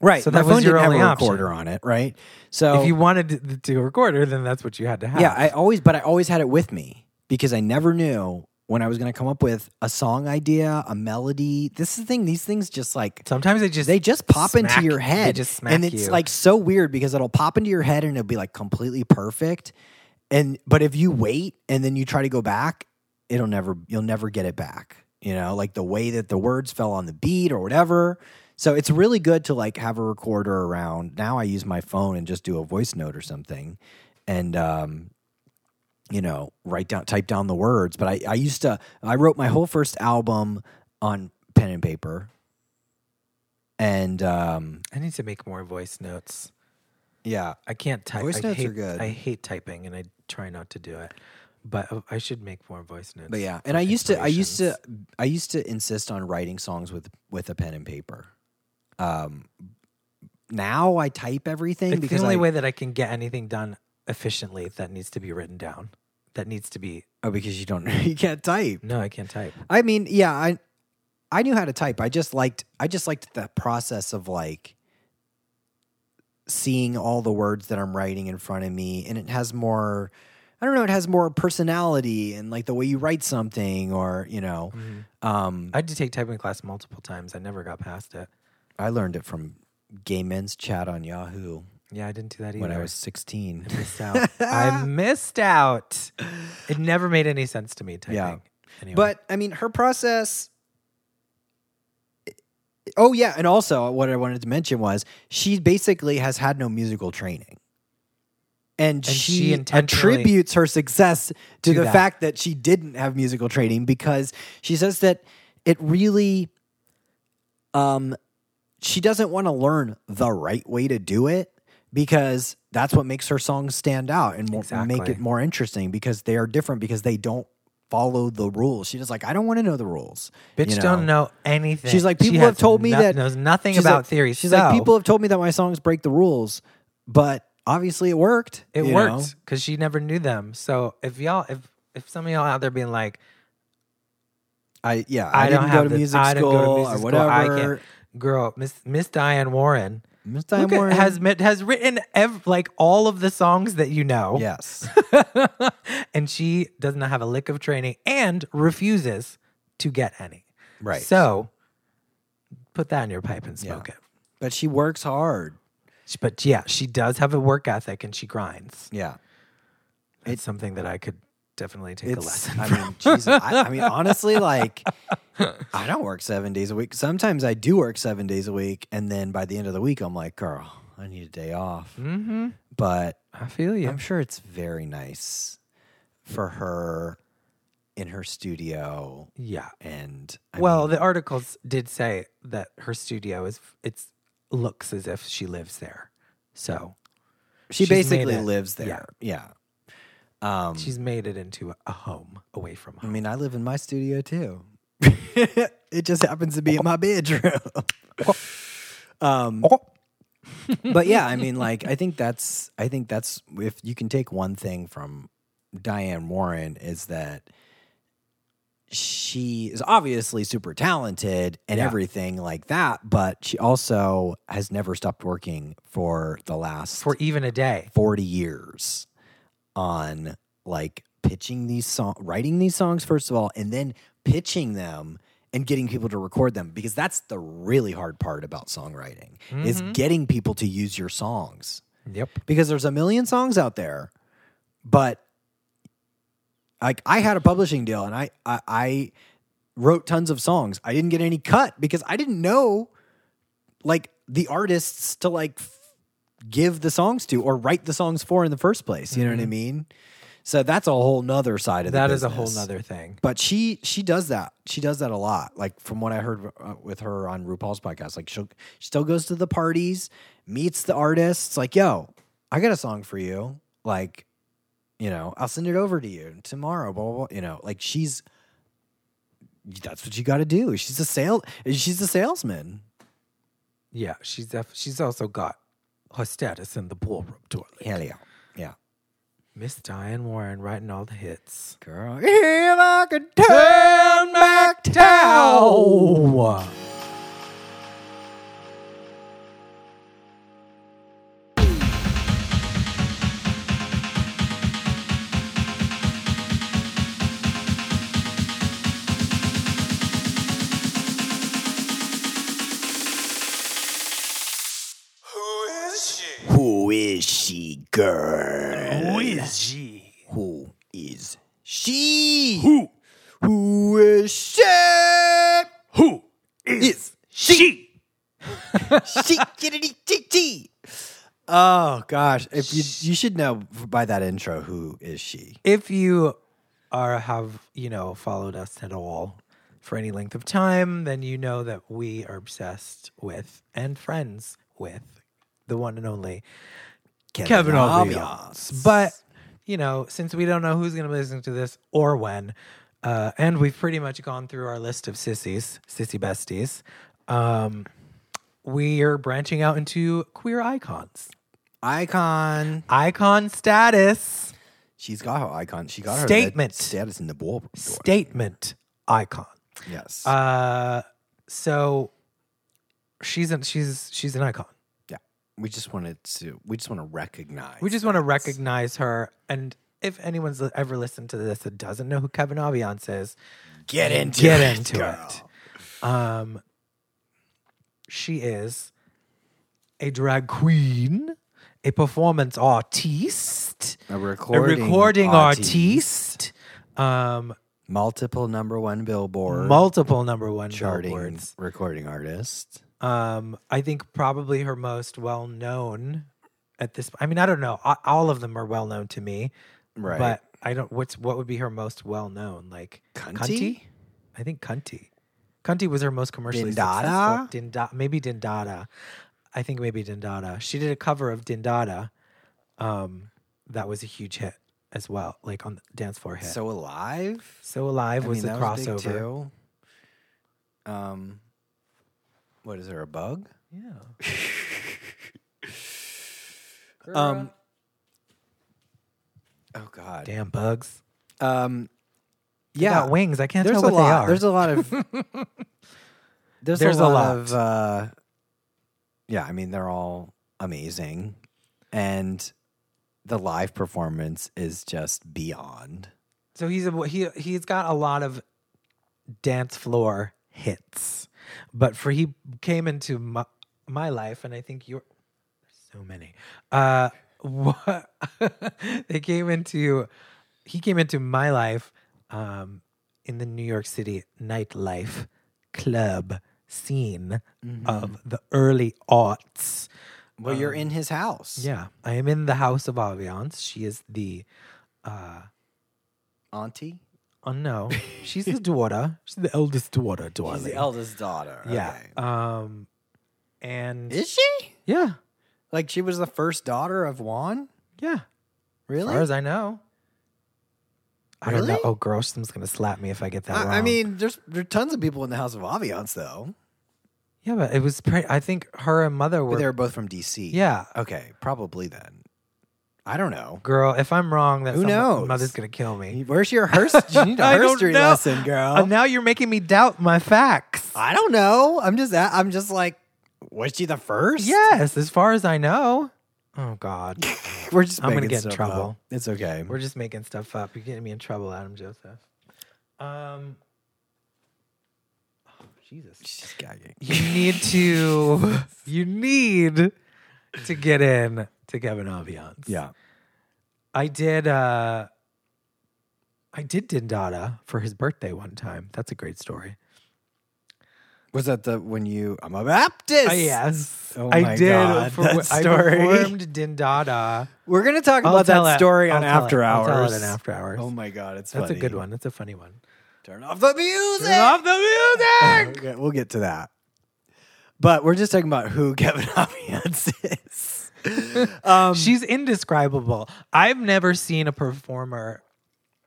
right? So my that was phone your didn't have only a option. recorder on it, right? So If you wanted to a recorder, then that's what you had to have. Yeah, I always, but I always had it with me because I never knew when I was going to come up with a song idea, a melody. This is the thing; these things just like Sometimes they just they just pop into smack- your they head, and it's you. like so weird because it'll pop into your head and it'll be like completely perfect, and but if you wait and then you try to go back, it'll never you'll never get it back. You know, like the way that the words fell on the beat or whatever. So it's really good to like have a recorder around. Now I use my phone and just do a voice note or something, and um, you know, write down, type down the words. But I, I used to, I wrote my whole first album on pen and paper, and um, I need to make more voice notes. yeah, I can't type. Voice I notes hate, are good. I hate typing, and I try not to do it. But I should make more voice notes. but yeah, and I used to, I used to. I used to insist on writing songs with with a pen and paper. Um, now I type everything It's because the only I, way that I can get anything done efficiently that needs to be written down. That needs to be. oh, because you don't, [LAUGHS] you can't type. No, I can't type. I mean, yeah, I I knew how to type. I just liked I just liked the process of like seeing all the words that I'm writing in front of me and it has more I don't know, it has more personality and like the way you write something or, you know, um I had to take typing class multiple times. I never got past it. I learned it from Gay Men's Chat on Yahoo Yeah, I didn't do that either. when I was 16. I missed out. I [LAUGHS] missed out. It never made any sense to me typing. Yeah. Anyway. But I mean, her process. Oh yeah, and also what I wanted to mention was she basically has had no musical training, and, she she, intentionally- attributes her success to, To the that. fact that she didn't have musical training because she says that it really, um, she doesn't want to learn the right way to do it because that's what makes her songs stand out and more, make it more interesting because they are different because they don't follow the rules. She just like I don't want to know the rules. bitch you don't know anything. She's like She people have told me no- that knows nothing she's about like- theory. She's so like people have told me that my songs break the rules, but obviously it worked. it worked because she never knew them. So if y'all, if if some of y'all out there being like, I yeah, I, I, don't go to the- music school go to music or school, whatever. I can't. Girl, Miss Miss Diane Warren, Miss Diane Warren has met- has written ev- like all of the songs that you know. yes. [LAUGHS] and she does not have a lick of training and refuses to get any. Right. So put that in your pipe and smoke it. but she works hard. But yeah, she does have a work ethic and she grinds. Yeah. It's something that I could definitely take a lesson. I mean, Jesus, I, I mean honestly [LAUGHS] like I don't work 7 days a week. Sometimes I do work 7 days a week and then by the end of the week I'm like, "Girl, I need a day off." mm-hmm. But I feel you. I'm sure it's very nice for her in her studio yeah. and I well, mean, the articles did say that her studio is it's looks as if she lives there. So she basically lives yeah. there. Yeah. Um she's made it into a, home away from home. I home. mean, I live in my studio too. [LAUGHS] it just happens to be in my bedroom. [LAUGHS] um but yeah, I mean like I think that's I think that's if you can take one thing from Diane Warren is that she is obviously super talented and Yeah. everything like that, but she also has never stopped working for the last for even a day. 40 years on like pitching these songs, writing these songs first of all and then pitching them and getting people to record them because that's the really hard part about songwriting is mm-hmm. getting people to use your songs. Yep. because there's a million songs out there but like I had a publishing deal and I I, I wrote tons of songs. I didn't get any cut because I didn't know like the artists to like give the songs to or write the songs for in the first place you know what I mean so that's a whole nother side of the Mm-hmm. That is a whole nother thing. but she she does that she does that a lot like from what i heard uh, with her on rupaul's podcast like she'll she still goes to the parties meets the artists like yo i got a song for you like you know i'll send it over to you tomorrow blah blah, blah. you know like she's that's what you got to do. She's a sale. She's a salesman. Yeah, she's def- she's also got her status in the ballroom toilet. Hell yeah, yeah. Miss Diane Warren writing all the hits. Girl, if I could turn back Ow! She? Who? Who is she? Who is she? she? Chittity chee chee. Oh gosh! If you you should know by that intro who is she? If you are have you know followed us at all for any length of time, then you know that we are obsessed with and friends with the one and only Kevin Aviance. But you know, since we don't know who's going to be listening to this or when, uh, and we've pretty much gone through our list of sissies, sissy besties, um, we are branching out into queer icons. icon. Icon status, She's got her icon. She got her Statement. status in the ball. statement icon. Yes. Uh, so she's an, she's she's an icon. We just wanted to. We just want to recognize. We just want to recognize her. And if anyone's ever listened to this that doesn't know who Kevin Aviance is, get into get it, into girl. it. Um, she is a drag queen, a performance artiste, A a recording, recording artiste, artiste, um, multiple number one billboard multiple number one charting billboards. recording artist. Um, I think probably her most well known at this. I mean, I don't know. All of them are well known to me, Right. but I don't. What's what would be her most well known? Like Cunty? I think Cunty. Cunty was her most commercially Dindada? successful. Dinda, maybe Dindada. I think maybe Dindada. She did a cover of Dindada. Um, that was a huge hit as well, like on the dance floor hit. So, alive. So alive Alive I was mean, big, crossover. too. Um, what is there a bug? yeah. [LAUGHS] Um, oh God. Damn bugs. Um, They yeah. got wings. I can't there's tell a what lot. they are. There's a lot of. [LAUGHS] there's, There's a a lot, lot. of. Uh, yeah, I mean they're all amazing, and the live performance is just beyond. So he's a, he he's got a lot of dance floor hits, but for he came into my, my life, and I think you're so many. Uh, [LAUGHS] what [LAUGHS] they came into, he came into my life, um, in the New York City nightlife club scene of the early aughts. Well, you're in his house. Yeah, I am in the house of Aviance. She is the uh, auntie. Oh no, [LAUGHS] she's the daughter. She's the eldest daughter, She's the eldest daughter. Yeah. Okay. Um, and Is she? yeah, Like she was the first daughter of Juan? yeah. Really? As far as I know. I don't know. Really? Oh, gross! Someone's gonna slap me if I get that wrong. I, I mean, there's there are tons of people in the House of Aviance though. yeah, but it was. Pre- I think her and mother But were. they were both from DC. yeah, Okay, probably then. I don't know. girl. If I'm wrong, that Who knows? Mother's gonna kill me. Where's your Hearst? [LAUGHS] You need a I don't know. lesson, girl. Uh, now you're making me doubt my facts. I don't know. I'm just I'm just like, was she the first? yes, as far as I know. Oh God, [LAUGHS] We're just I'm gonna get in trouble. up. It's okay. we're just making stuff up. You're getting me in trouble, Adam Joseph. Um. oh, Jesus. She's gagging. you need to [LAUGHS] you need to get in to Kevin Aviance. Yeah. I did uh I did Dindada for his birthday one time. That's a great story. Was that the when you? I'm a Baptist. Uh, yes. Oh I did God, for- that I story. performed Dindada. We're gonna talk I'll about that it- story I'll on it- After I'll Hours. tell it in After Hours. Oh my god, it's That's a good one. That's a funny one. Turn off the music. Turn off the music. [LAUGHS] Okay, we'll get to that. But we're just talking about who [LAUGHS] Kevin Aviance is. [LAUGHS] um, She's indescribable. I've never seen a performer,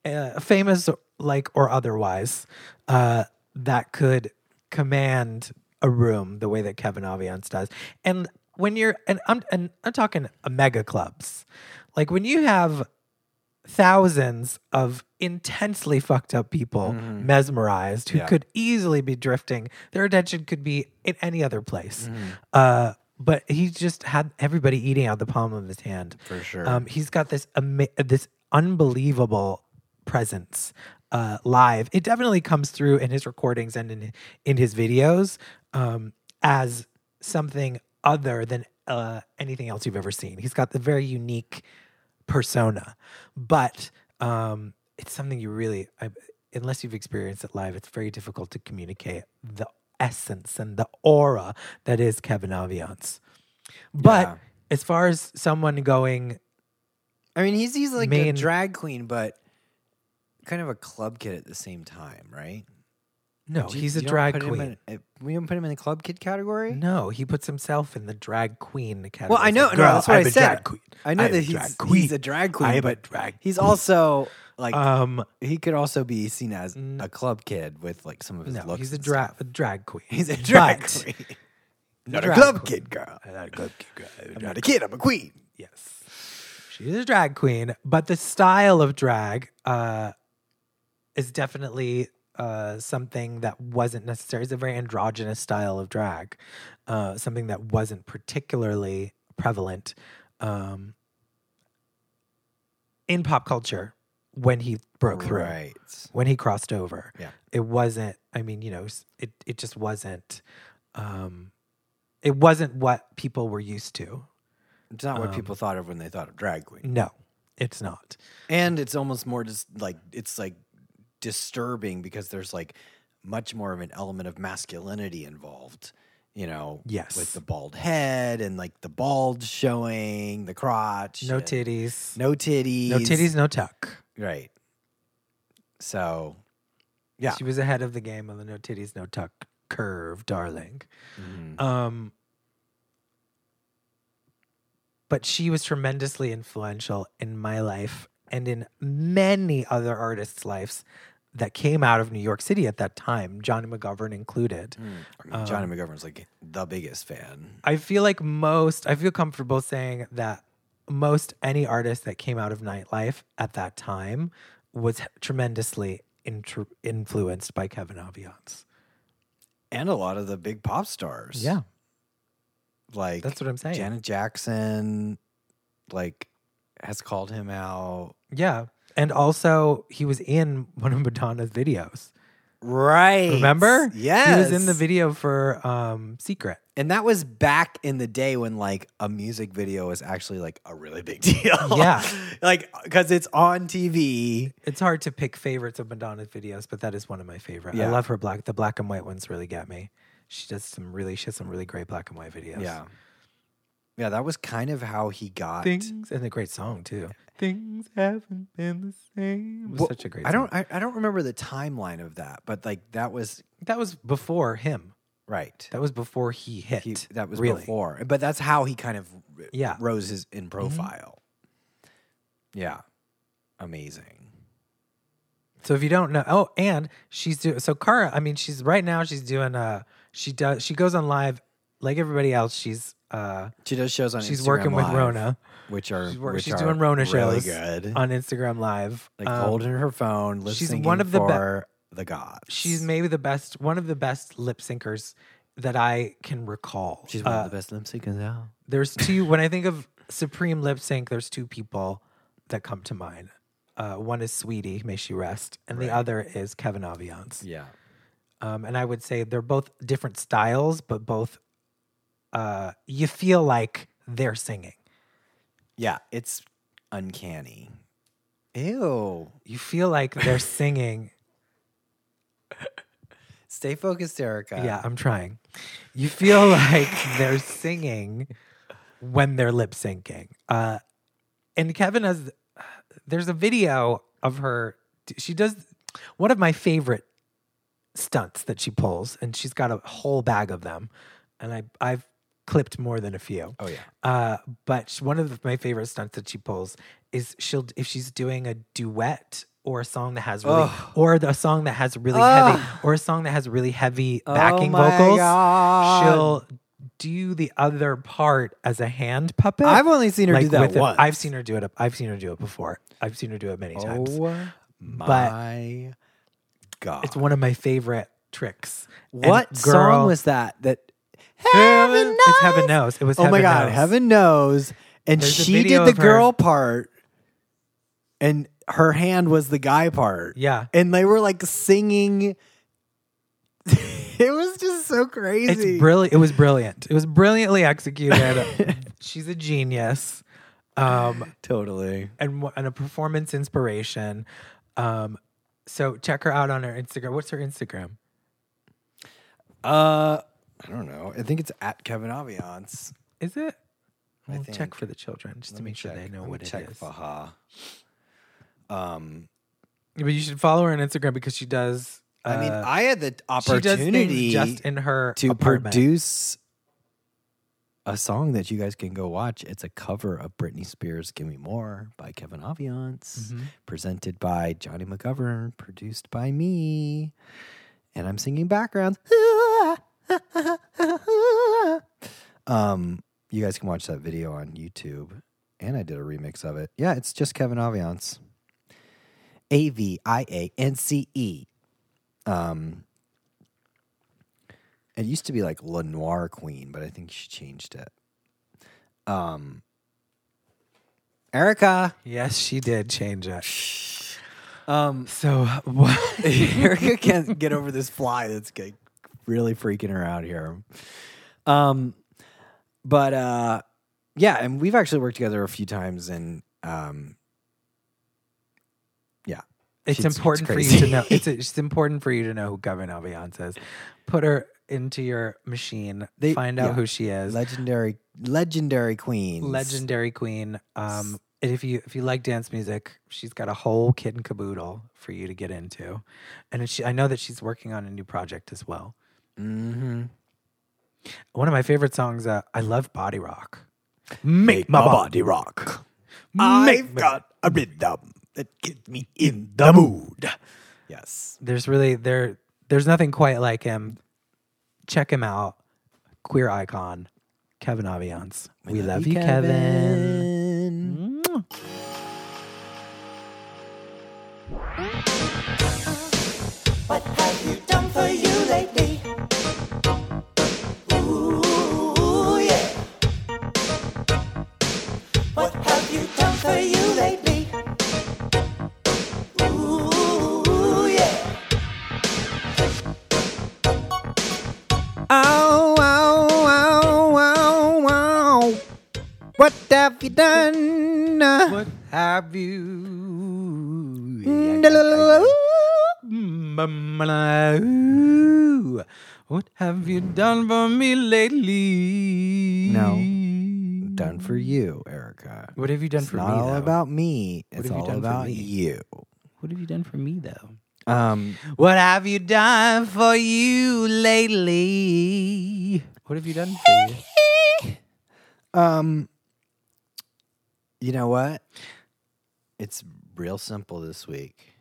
uh, famous like or otherwise, uh, that could command a room the way that Kevin Aviance does. And when you're and I'm and I'm talking mega clubs. Like when you have thousands of intensely fucked up people mesmerized who Yeah. could easily be drifting. Their attention could be in any other place. Uh, but he just had everybody eating out the palm of his hand. For sure. Um, he's got this ama- this unbelievable presence uh, live. It definitely comes through in his recordings and in in his videos um, as something other than uh, anything else you've ever seen. He's got the very unique persona, but um, it's something you really, I, unless you've experienced it live, it's very difficult to communicate the essence and the aura that is Kevin Aviance. But Yeah. as far as someone going, I mean, he's he's like a drag queen, but kind of a club kid at the same time, right? no, you- he's a drag queen. in- uh, we don't put him in the club kid category. No, he puts himself in the drag queen category. Well, I know, like, no, "Girl, that's what I'm I said. I know I'm that he's drag queen. he's a drag queen, I am a but drag he's queen." also like Um, he could also be seen as n- a club kid with like some of his no, looks. he's a and drag a drag queen. He's a drag But- [LAUGHS] queen, not a drag club queen. kid girl. I'm not a club kid girl. I'm a I'm drag not a kid. I'm a queen. Yes. She's a drag queen, but the style of drag uh, is definitely uh, something that wasn't necessary. It's a very androgynous style of drag, uh, something that wasn't particularly prevalent um, in pop culture when he broke through, Right. when he crossed over. Yeah. It wasn't, I mean, you know, it, it just wasn't. Um, it wasn't what people were used to. It's not what Um, people thought of when they thought of drag queen. No, it's not. And it's almost more just like it's like disturbing because there's like much more of an element of masculinity involved. You know, Yes. with the bald head and like the bald showing, the crotch, No titties. no titties, No titties, no tuck. Right. So, yeah. She was ahead of the game on the no titties, no tuck curve, darling. Mhm. Um, but she was tremendously influential in my life and in many other artists' lives that came out of New York City at that time, Johnny McGovern included. I mean, Johnny McGovern's like the biggest fan. I feel like most, I feel comfortable saying that most any artist that came out of nightlife at that time was tremendously intr- influenced by Kevin Aviance. And a lot of the big pop stars. Yeah, Like that's what I'm saying. Janet Jackson, like, has called him out. Yeah. And also, he was in one of Madonna's videos. Right. Remember? Yes. He was in the video for um, Secret. And that was back in the day when like a music video was actually like a really big [LAUGHS] deal. Yeah. [LAUGHS] like because it's on TV. It's hard to pick favorites of Madonna's videos, but that is one of my favorite. I love her black. The black and white ones really get me. She does some really, she has some really great black and white videos. Yeah. Yeah, that was kind of how he got Things and a great song too. Things haven't been the same. It was Well, such a great. I don't. I, I don't remember the timeline of that, but like that was That was before him. right. That was before he hit. He, that was really. before. But that's how he kind of Yeah. Mm-hmm. rose his in profile. Yeah. Amazing. So if you don't know, oh, and she's doing so. Cara, I mean, she's right now. She's doing. Uh, she does. She goes on live like everybody else. She's. Uh, She does shows on Instagram. she's Instagram working with Live, Rona which are She's, wor- which she's are doing Rona really shows good. on Instagram Live. like Um, holding her phone, lip she's one of the be- for the gods. She's maybe the best, one of the best lip syncers that I can recall. she's one Uh, of the best lip syncers out. There's two. [LAUGHS] when I think of Supreme Lip Sync, there's two people that come to mind. Uh, one is Sweetie, may she rest, and the other is Kevin Aviance. Yeah. Um, and I would say they're both different styles, but both uh, you feel like they're singing. Yeah, it's uncanny. Ew. You feel like they're [LAUGHS] singing. Stay focused, Erica. yeah, I'm trying. You feel like they're [LAUGHS] singing when they're lip syncing. Uh, and Kevin has, there's a video of her. She does one of my favorite stunts that she pulls, and she's got a whole bag of them. And I, I've clipped more than a few. Oh yeah. Uh, but one of the, my favorite stunts that she pulls is she'll if she's doing a duet or a song that has really or the, a song that has really heavy or a song that has really heavy Oh backing my vocals. God. She'll do the other part as a hand puppet. I've only seen her like do that once. I've seen her do it. I've seen her do it before. I've seen her do it many times. Oh my god! It's one of my favorite tricks. What girl, song was that? That Heaven, heaven It's heaven knows. It was. Oh my Heaven god, knows. heaven knows. And There's a she video did the of her- girl part, and her hand was the guy part. Yeah, and they were like singing. [LAUGHS] it was just so crazy. it's brilliant. It was brilliant. It was brilliantly executed. [LAUGHS] She's a genius. Um, Totally. and wh- and a performance inspiration. Um, so check her out on her Instagram. What's her Instagram? Uh, I don't know. I think it's at Kevin Aviance. Is it? I We'll check for the children just Let to me make sure check. they know Let me what it check is. Faha. Um, But you should follow her on Instagram because she does. I mean, uh, I had the she does things opportunity just in her to apartment. produce a song that you guys can go watch. It's a cover of Britney Spears' "Give Me More" by Kevin Aviance, Mhm. presented by Johnny McGovern, produced by me, and I'm singing backgrounds. [LAUGHS] [LAUGHS] um, you guys can watch that video on YouTube, and I did a remix of it. Yeah, it's just Kevin Aviance. A V I A N C E. Um, it used to be like Lenoir Queen, but I think she changed it. Um, Erica. Yes, she did change it. Um, So [LAUGHS] what? [LAUGHS] Erica can't get over this fly that's like, really freaking her out here. Um, but uh, yeah, and we've actually worked together a few times, and um, yeah, It's important for you to know. It's, [LAUGHS] it's important for you to know who Kevin Aviance is. Put her into your machine. They- find out yeah. who she is. legendary, legendary queen, Legendary queen. Um, and if you if you like dance music, she's got a whole kit and caboodle for you to get into. And she, I know that she's working on a new project as well. Mm-hmm. One of my favorite songs. Uh, I love body rock. Make my body rock. I've Make got a rhythm that gets me in the mood. Yes. There's really there. There's nothing quite like him. Check him out. Queer icon, Kevin Aviance. We, love, you, Kevin. Mwah. What Ow, ow, ow, ow, ow. What have you done? What have you? What have you done for me lately? No. Done for you, Erica. What have you done It's for me? all though? about me. It's have you all about you. What have you done for me though? Um, What have you done for you lately? What have you done for you? [LAUGHS] um, you know what? It's real simple this week.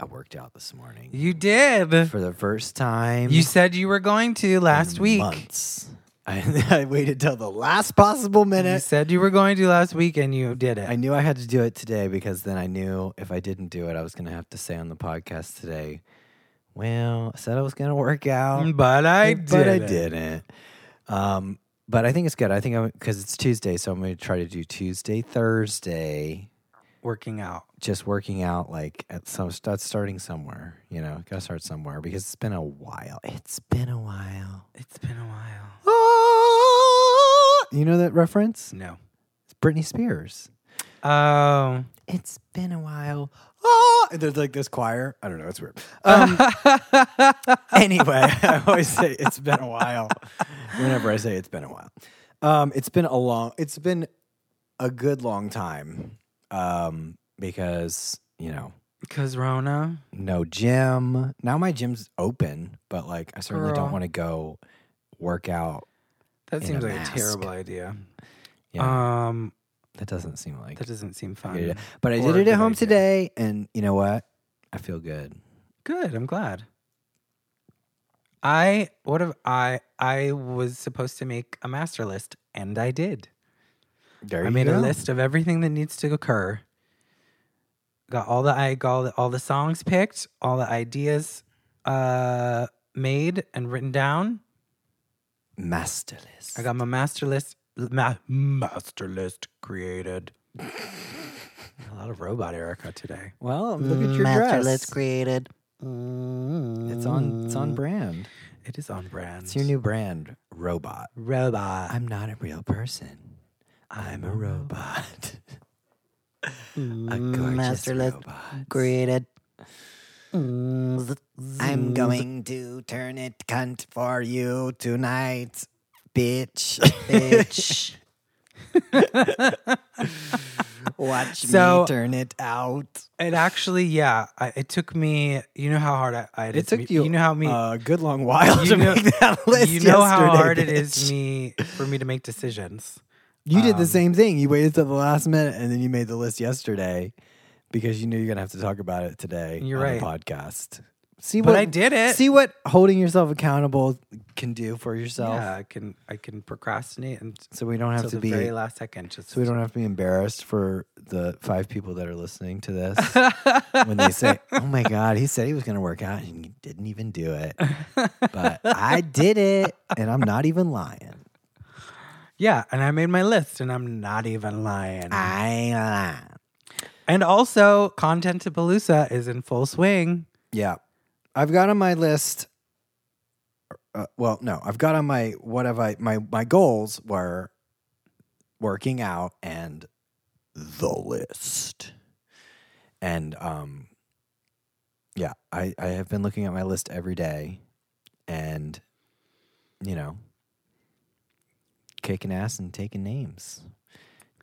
I worked out this morning You did. for the first time. You said you were going to last in week. Months. I, [LAUGHS] I waited till the last possible minute. You said you were going to last week and you did it. I knew I had to do it today because then I knew if I didn't do it, I was going to have to say on the podcast today, well, I said I was going to work out, but I [LAUGHS] but I didn't. Um, but I think it's good. I think I'm because it's Tuesday, so I'm going to try to do Tuesday, Thursday, Working out. just working out like at some start starting somewhere. You know, got to start somewhere because it's been a while. It's been a while. It's been a while. Ah! You know that reference? No. It's Britney Spears. Oh. It's been a while. Ah! And there's like this choir. I don't know. It's weird. Um, [LAUGHS] anyway, I always say it's been a while. Whenever I say it's been a while, um, it's been a long. It's been a good long time um, because you know Because Rona. no gym. Now my gym's open, but like I certainly Girl. don't want to go work out. That seems a like mask. a terrible idea. Yeah. Um, That doesn't seem like. That doesn't seem fun. But I did it at home idea. today, and you know what? I feel good. Good. I'm glad. I what have I I was supposed to make a master list and I did. There I made a list of everything that needs to occur. Got all the I got all the, all the songs picked, all the ideas uh made and written down. Master list. I got my master list ma- master list created. [LAUGHS] a lot of robot Erica today. well, look at your Master dress. list created. It's on. It's on brand. It is on brand. It's your new brand, robot. robot. I'm not a real person. I'm a robot. [LAUGHS] a mm, gorgeous Master list robot. created. Mm, I'm going to turn it cunt for you tonight, bitch. Bitch. [LAUGHS] [LAUGHS] Watch So- me turn it out. It actually, yeah. I, it took me. You know how hard I. I It took me, you, You know how me. a good long while you to know, make that list. you know how hard it bitch. is me for me to make decisions. You did the Um, same thing. You waited till the last minute and then you made the list yesterday because you knew you're gonna have to talk about it today You're on the right. podcast. See But what I did it. See what holding yourself accountable can do for yourself. Yeah, I can. I can procrastinate and So we don't have to the be very last second. Just so we don't have to be embarrassed for the five people that are listening to this [LAUGHS] when they say, "Oh my god, he said he was going to work out and he didn't even do it." But I did it and I'm not even lying. Yeah, and I made my list, and I'm not even lying. I and also, Content to Palooza is in full swing. Yeah. I've got on my list. Uh, well, no, I've got on my what have I my my goals were working out and the list, and um, yeah, I I have been looking at my list every day, and you know, kicking ass and taking names,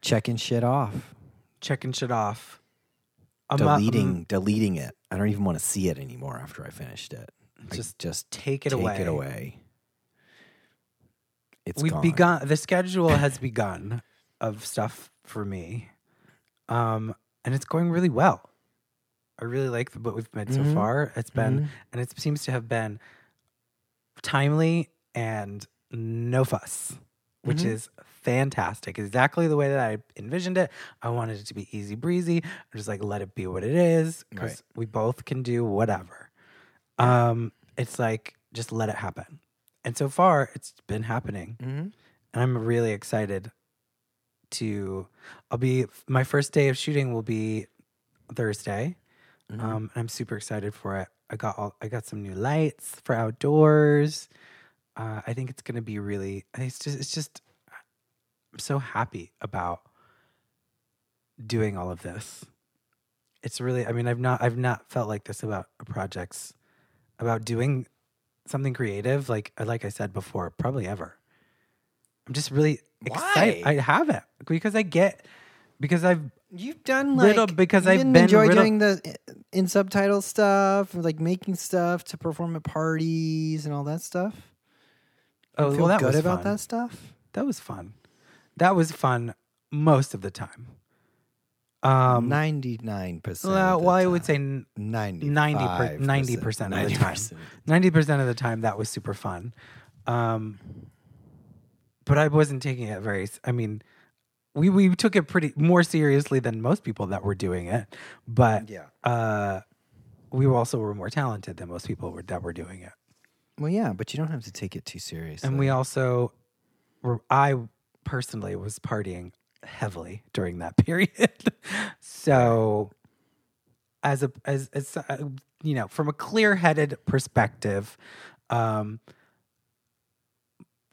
checking shit off, Checking shit off. I'm not- deleting deleting it. I don't even want to see it anymore after I finished it. I Just just take it take away. Take it away. It's We've gone. begun. The schedule has begun of stuff for me, um, and it's going really well. I really like the, what we've made so Mhm. far. It's been, Mhm. and it seems to have been timely and no fuss, which Mhm. is fantastic. Exactly the way that I envisioned it. I wanted it to be easy breezy. I just like let it be what it is because Right. we both can do whatever. Um, it's like just let it happen. And so far, it's been happening Mhm. and I'm really excited to. I'll be my first day of shooting will be Thursday. Mhm. Um, and I'm super excited for it. I got all, I got some new lights for outdoors. Uh, I think it's gonna be really. It's just it's just. I'm so happy about doing all of this. It's really. I mean, I've not I've not felt like this about projects, about doing something creative. Like like I said before, probably ever. I'm just really excited. I haven't because I get because I've You've done like Riddle- because I've didn't been enjoy riddle- doing the in subtitle stuff, like making stuff to perform at parties and all that stuff. Oh feel well that good was about fun. that stuff. That was fun. That was fun most of the time. Um, Ninety nine percent. well, well, I would say n- ninety 90 per- 90% of the time. 90% of the time that was super fun. Um, but I wasn't taking it very, I mean, we, we took it pretty more seriously than most people that were doing it. But Yeah. uh, we also were more talented than most people were, that were doing it. Well, yeah, but you don't have to take it too seriously. And we also were, I personally was partying heavily during that [LAUGHS] period. so as a, as, as, uh, you know, from a clear headed perspective, um,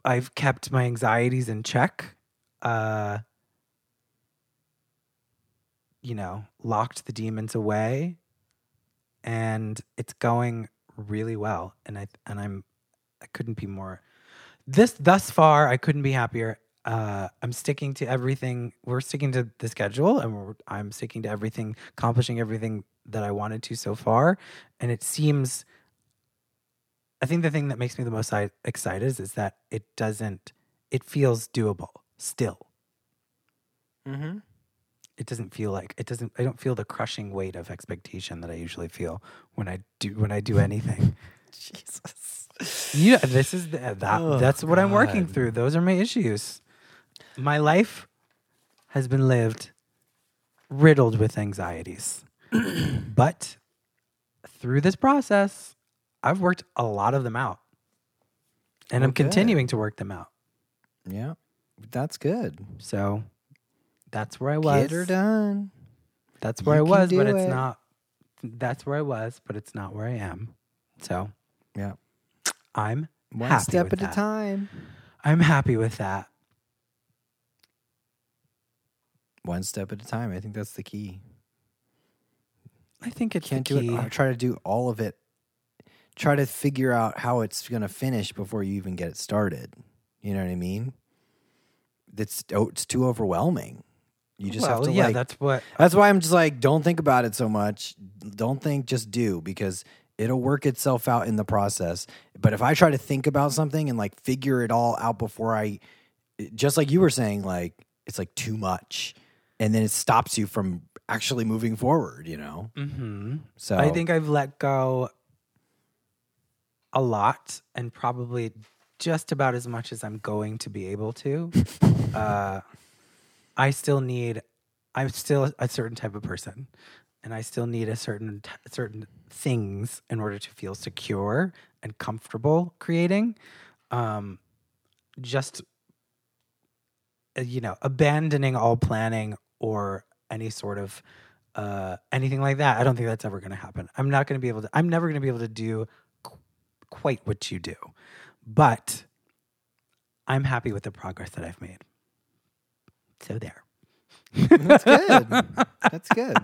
I've kept my anxieties in check. Uh, you know, locked the demons away and it's going really well. And I, and I'm, I couldn't be more this thus far i couldn't be happier uh i'm sticking to everything we're sticking to the schedule and i'm sticking to everything accomplishing everything that i wanted to so far and it seems i think the thing that makes me the most excited is, is that it doesn't it feels doable still Mm-hmm. It doesn't feel like it doesn't. I don't feel the crushing weight of expectation that I usually feel when I do when I do anything. [LAUGHS] Jesus. yeah, this is the, that. Oh, that's what I'm working through. Those are my issues. My life has been lived riddled with anxieties, [CLEARS THROAT] but through this process, I've worked a lot of them out, and Oh, I'm continuing to work them out. Yeah, that's good. So that's where I was. Get her done. That's where You I was, but it's it. not. That's where I was, but it's not where I am. So Yeah, I'm one step at that. a time. I'm happy with that. One step at a time. I think that's the key. I think it Can't the do it. Try to do all of it. Try to figure out how it's going to finish before you even get it started. You know what I mean? It's oh, it's too overwhelming. You just well, have to yeah, like. that's what. That's why I'm just like, don't think about it so much. Don't think, just do because it'll work itself out in the process. But if I try to think about something and like figure it all out before I, just like you were saying, like it's like too much, and then it stops you from actually moving forward. You know. hmm So I think I've let go a lot, and probably just about as much as I'm going to be able to. [LAUGHS] uh, I still need. I'm still a certain type of person, and I still need a certain t- certain things in order to feel secure and comfortable creating. Um, just uh, you know, abandoning all planning or any sort of uh, anything like that. I don't think that's ever going to happen. I'm not going to be able to. I'm never going to be able to do qu- quite what you do, but I'm happy with the progress that I've made. So there. that's good. [LAUGHS] that's good.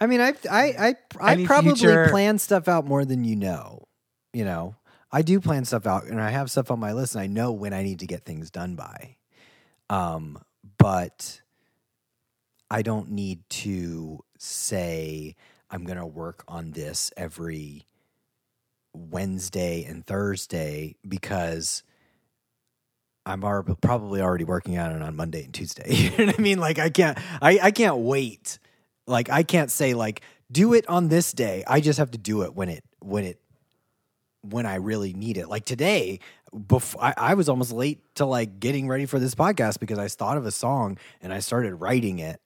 I mean, I I I I Any probably future- plan stuff out more than you know. You know, I do plan stuff out, and I have stuff on my list, and I know when I need to get things done by. Um, but I don't need to say I'm going to work on this every Wednesday and Thursday because I'm probably already working on it on Monday and Tuesday. [LAUGHS] you know what I mean? Like I can't I, I can't wait. Like I can't say like do it on this day. I just have to do it when it when it when I really need it. Like today, before I, I was almost late to like getting ready for this podcast because I thought of a song and I started writing it.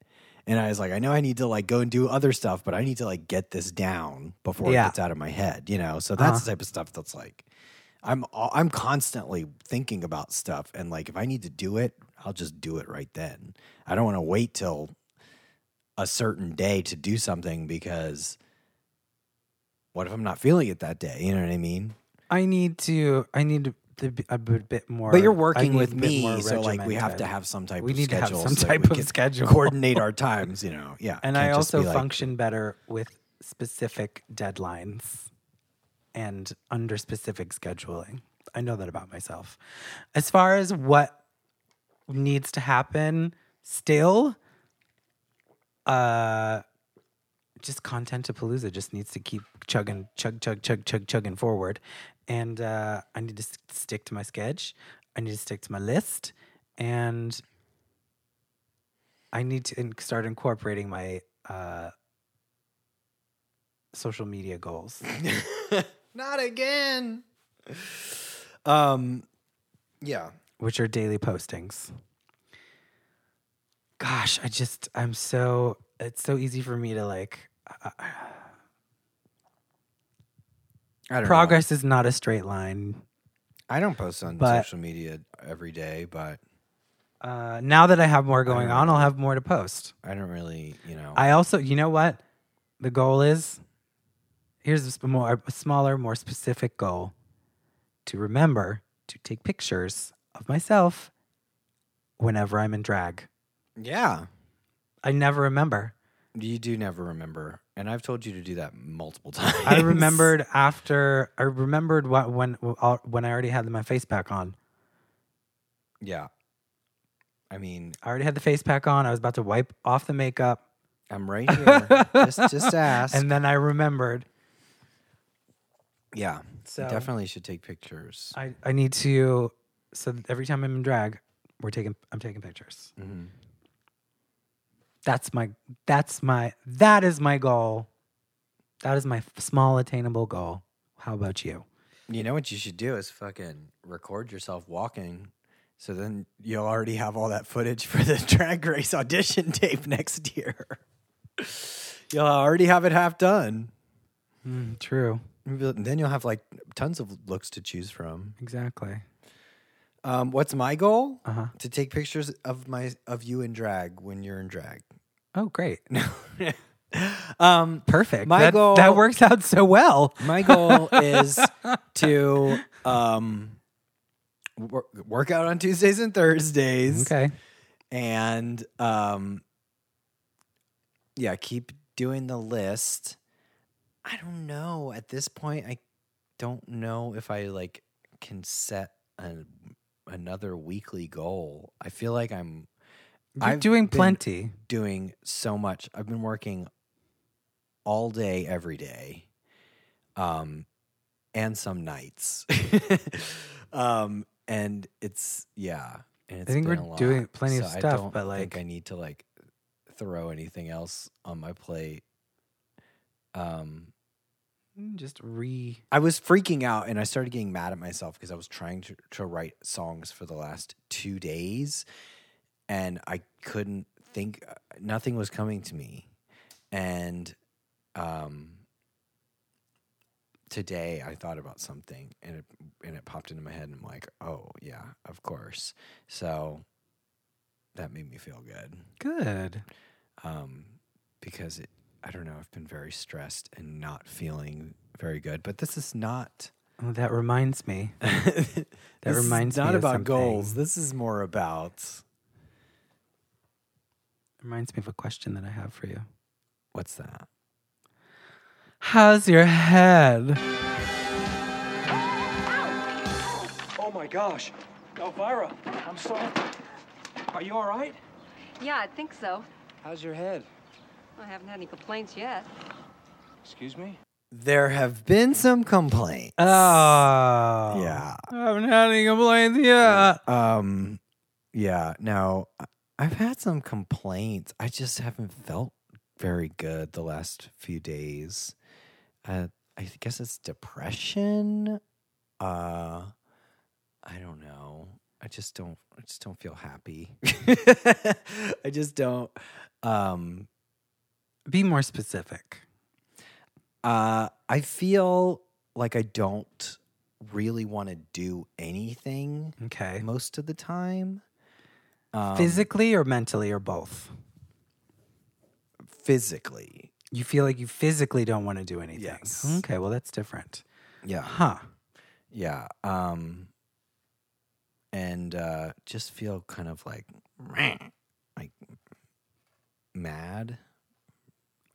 And I was like, I know I need to like go and do other stuff, but I need to like get this down before Yeah. it gets out of my head, you know? So that's Uh-huh. the type of stuff that's like I'm uh, I'm constantly thinking about stuff and like if I need to do it, I'll just do it right then. I don't want to wait till a certain day to do something because what if I'm not feeling it that day? You know what I mean? I need to. I need to be a bit more. But you're working with me, so like we have to have some type We of need to have some so type of schedule. coordinate our [LAUGHS] times, you know. Yeah. And I also be like- function better with specific deadlines and under specific scheduling. I know that about myself. As far as what needs to happen still, uh just content to Palooza just needs to keep chugging, chug, chug, chug, chug, chugging forward. And uh, I need to stick to my sketch. I need to stick to my list. And I need to in- start incorporating my uh, social media goals. [LAUGHS] Not again. Um yeah. which are daily postings. Gosh, I just I'm so it's so easy for me to like uh, I don't know. progress is not a straight line. I don't post on But- social media every day, but Uh, now that I have more going on, I'll have more to post. I don't really, you know. I also, you know what, the goal is. Here's a more a smaller, more specific goal: to remember to take pictures of myself whenever I'm in drag. yeah. I never remember. You do never remember. And I've told you to do that multiple [LAUGHS] times. I remembered after I remembered what when when I already had my face pack on. Yeah. I mean, I already had the face pack on. I was about to wipe off the makeup, I'm right here. just just [LAUGHS] ask. and then I remembered. Yeah. So- definitely should take pictures. I I need to. So every time I'm in drag, we're taking. I'm taking pictures. Mhm. That's my that's my that is my goal. That is my f- small attainable goal. How about you? You know what you should do is fucking record yourself walking. So then you'll already have all that footage for the [LAUGHS] drag race audition tape next year. [LAUGHS] you'll already have it half done. Mm, true. Then you'll have like tons of looks to choose from. Exactly. Um, what's my goal? Uh-huh. To take pictures of my of you in drag when you're in drag. Oh, great. [LAUGHS] um, Perfect. My that, goal- that works out so well. My goal [LAUGHS] is to um, wor- work out on Tuesdays and Thursdays. Okay. And um, yeah, keep doing the list. I don't know. At this point, I don't know if I like can set a, another weekly goal. I feel like I'm You're I've doing plenty. doing so much. I've been working all day, every day, um, and some nights. [LAUGHS] um, and it's yeah, and it's think been we're a lot. doing plenty of So I stuff, don't but, think like- I need to like throw anything else on my plate. Um, Just re. I was freaking out and I started getting mad at myself because I was trying to, to write songs for the last two days and I couldn't think, uh, nothing was coming to me. And um, today I thought about something and it, and it popped into my head and I'm like, oh, yeah, of course. So that made me feel good Good. um, because it, I don't know, I've been very stressed and not feeling very good. But this is not. Oh, that reminds me. [LAUGHS] that reminds me not about something. goals. This is more about Reminds me of a question that I have for you. what's that? How's your head? Oh my gosh. Elvira, I'm sorry. Are you all right? Yeah, I think so. How's your head? I haven't had any complaints yet. Excuse me? There have been some complaints. Oh. yeah. I haven't had any complaints yet. Um. Yeah. Now I- I've had some complaints. I just haven't felt very good the last few days. Uh, I guess it's depression. Uh, I don't know. I just don't. I just don't feel happy. [LAUGHS] I just don't. Um. Be more specific. Uh, I feel like I don't really want to do anything Okay. most of the time. Um, Physically or mentally or both? physically. You feel like you physically don't want to do anything. Yes. Okay, well that's different. Yeah. Huh. Yeah. Um and uh just feel kind of like [SNIFFS] like mad.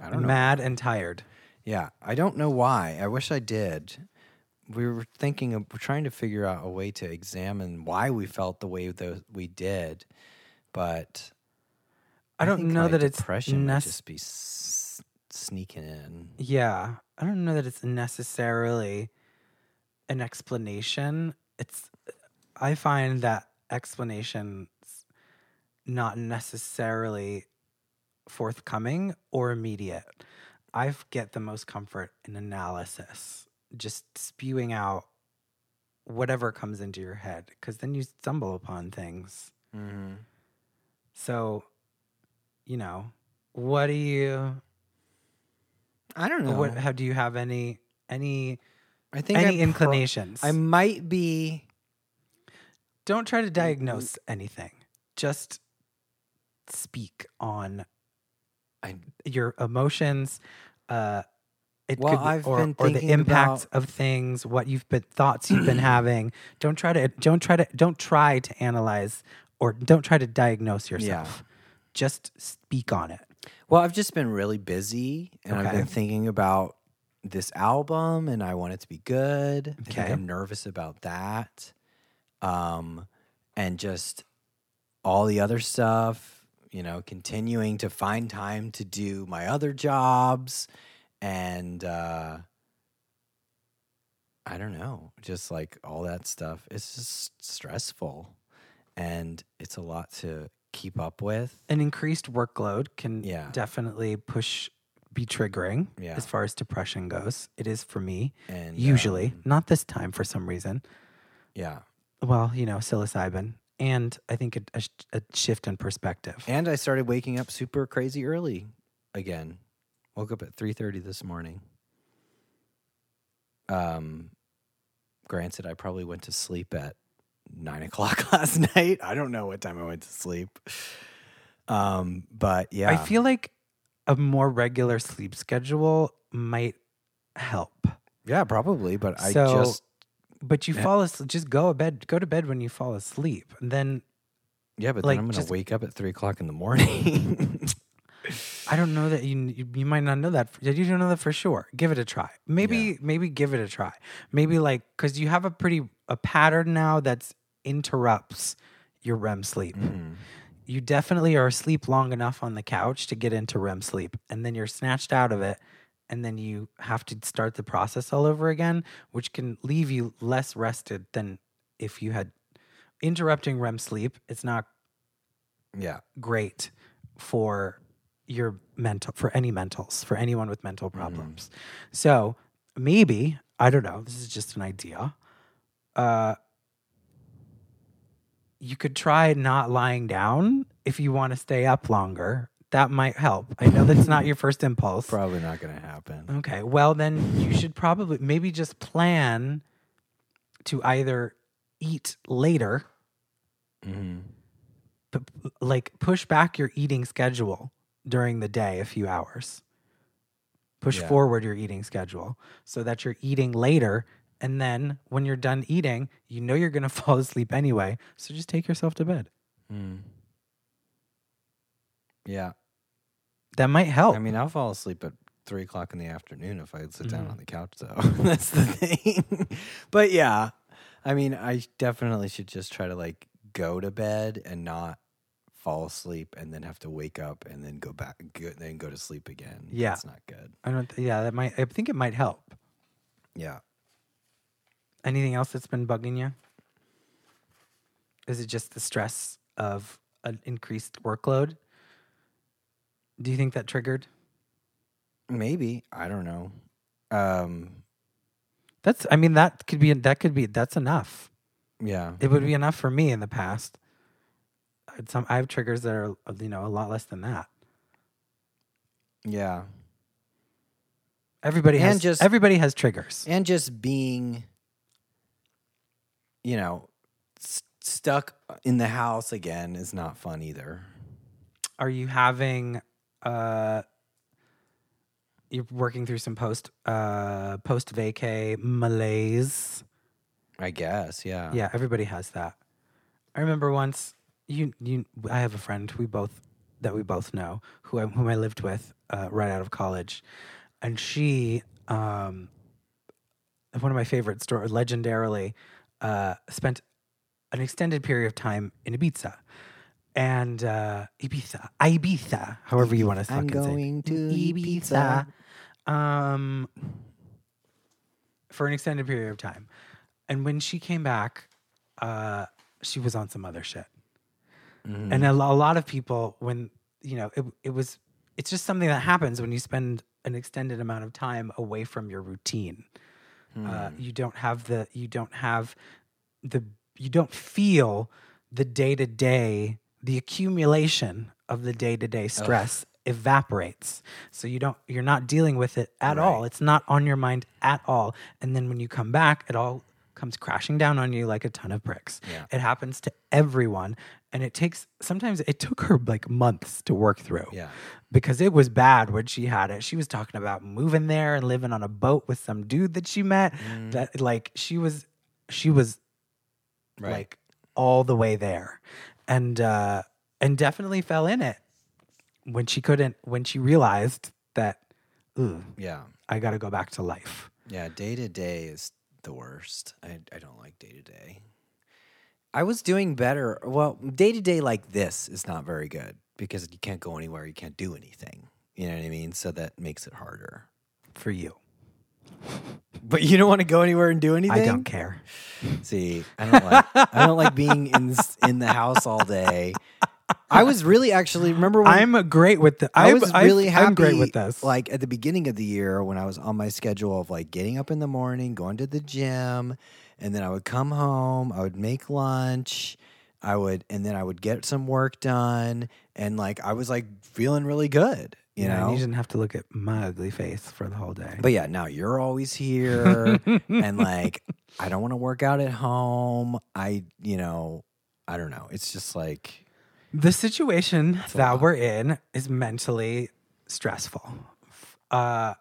I don't know. Mad and tired. Yeah, I don't know why. I wish I did. We were thinking of we're trying to figure out a way to examine why we felt the way that we did, but I don't know that it's depression might nec- just be s- sneaking in. Yeah. I don't know that it's necessarily an explanation. It's I find that explanations not necessarily forthcoming or immediate. I get the most comfort in analysis, just spewing out whatever comes into your head, because then you stumble upon things. Mm-hmm. So, you know, what do you? I don't know. What? How do you have any any I think any I pro- inclinations? I might be. Don't try to diagnose anything. Just speak on I, your emotions. Uh, it Well, could I've or, been or the impact about- of things, what you've been thoughts you've been [CLEARS THROAT] having. Don't try to don't try to don't try to analyze or don't try to diagnose yourself. Just speak on it. well, I've just been really busy, and I've been thinking about this album, and I want it to be good. I Okay. I'm nervous about that, um, and just all the other stuff. You know, continuing to find time to do my other jobs, and uh, I don't know, just like all that stuff. It's just stressful, and it's a lot to keep up with. An increased workload can Yeah. definitely push, be triggering Yeah. as far as depression goes. It is for me, And usually. um, Not this time for some reason. yeah. Well, you know, psilocybin. And I think a, a, a shift in perspective. And I started waking up super crazy early again. Woke up at three thirty this morning. Um, granted, I probably went to sleep at nine [LAUGHS] o'clock last night. I don't know what time I went to sleep. Um, but yeah, I feel like a more regular sleep schedule might help. yeah, probably. But I just But you Yeah. fall asleep, just go to bed, go to bed when you fall asleep. And then yeah, but like, then I'm gonna just- wake up at three o'clock in the morning. [LAUGHS] I don't know that you you, you might not know that. Did you don't know that for sure? Give it a try. Maybe Yeah. maybe give it a try. Maybe like because you have a pretty a pattern now that's interrupts your REM sleep. Mm-hmm. You definitely are asleep long enough on the couch to get into REM sleep, and then you're snatched out of it, and then you have to start the process all over again, which can leave you less rested than if you had interrupting REM sleep. It's not yeah, great for your mental for any mentals for anyone with mental problems so maybe i don't know this is just an idea uh you could try not lying down if you want to stay up longer that might help i know that's not your first impulse probably not gonna happen. Okay. Well, then you should probably maybe just plan to either eat later, hmm p- like push back your eating schedule during the day a few hours. Push Yeah. forward your eating schedule so that you're eating later. And then when you're done eating, you know you're going [LAUGHS] to fall asleep anyway. So just take yourself to bed. Mm. Yeah, That might help. I mean, I'll fall asleep at three o'clock in the afternoon if I sit down Mhm. on the couch, though. [LAUGHS] That's the thing. [LAUGHS] but yeah, I mean, I definitely should just try to like go to bed and not fall asleep and then have to wake up and then go back, go, then go to sleep again. Yeah. That's not good. I don't, th- yeah, that might, I think it might help. Yeah. Anything else that's been bugging you? Is it just the stress of an increased workload? Do you think that triggered? Maybe. I don't know. Um, That's I mean that could be that could be that's enough. yeah. It would be enough for me in the past. I Some I have triggers that are you know a lot less than that. Yeah. Everybody And has just- everybody has triggers. and just being you know s- stuck in the house again is not fun either Are you having uh you're working through some post uh post vacay malaise? i guess yeah Yeah, everybody has that. I remember once you you I have a friend we both that we both know who I, whom I lived with uh, right out of college, and she um one of my favorite stories legendarily uh, spent an extended period of time in Ibiza. And uh, Ibiza, Ibiza, however you want to fucking say. I'm going to Ibiza. Um, for an extended period of time. And when she came back, uh, she was on some other shit. And a, a lot of people, when you know, it, it was, it's just something that happens when you spend an extended amount of time away from your routine. Uh, you don't have the, you don't have the, you don't feel the day to day, the accumulation of the day to day stress evaporates. So you don't, you're not dealing with it at all. It's not on your mind at all. And then when you come back, it all comes crashing down on you like a ton of bricks. Yeah. It happens to everyone. And it takes, sometimes it took her like months to work through yeah because it was bad when she had it. She was talking about moving there and living on a boat with some dude that she met. Mm. That like she was, she was right like all the way there, and uh, and definitely fell in it when she couldn't when she realized that, ooh, yeah. I got to go back to life. yeah day to day is the worst. I, I don't like day to day i was doing better well day to day like this is not very good because you can't go anywhere you can't do anything. You know what i mean? So that makes it harder. For you, but you don't want to go anywhere and do anything I don't care. See, I don't like I don't like being in in the house all day I was really actually remember when I'm great with the. I I was really happy. I'm great with this. Like at the beginning of the year, when I was on my schedule of like getting up in the morning, going to the gym, and then I would come home. I would make lunch. I would, and then I would get some work done, and like I was like feeling really good, you yeah, know. and you didn't have to look at my ugly face for the whole day. But yeah, now you're always here, and [LAUGHS] like I don't want to work out at home. I, you know, I don't know. It's just like The situation that we're in is mentally stressful. Uh,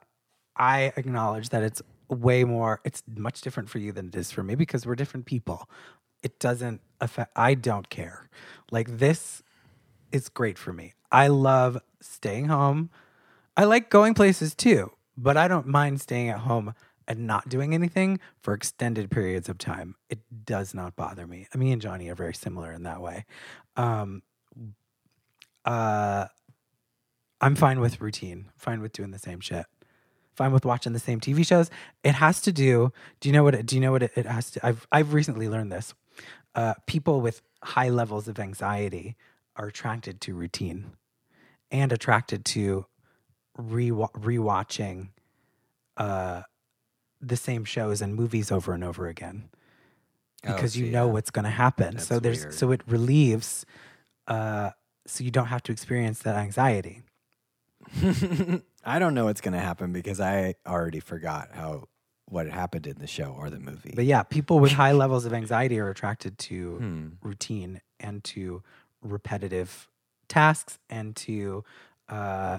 I acknowledge that it's way more, it's much different for you than it is for me because we're different people. It doesn't affect, I don't care. Like, this is great for me. I love staying home. I like going places too, but I don't mind staying at home and not doing anything for extended periods of time. It does not bother me. Me and Johnny are very similar in that way. Um, uh, I'm fine with routine. Fine with doing the same shit. Fine with watching the same TV shows. It has to do. Do you know what? It, do you know what it, it has to? I've I've recently learned this. Uh, people with high levels of anxiety are attracted to routine, and attracted to re rewatching uh, the same shows and movies over and over again Oh, because you know yeah. what's going to happen. so there's weird. so it relieves, uh, so you don't have to experience that anxiety. [LAUGHS] I don't know what's going to happen because I already forgot how what happened in the show or the movie. But yeah, people with high [LAUGHS] levels of anxiety are attracted to Hmm. routine and to repetitive tasks and to uh,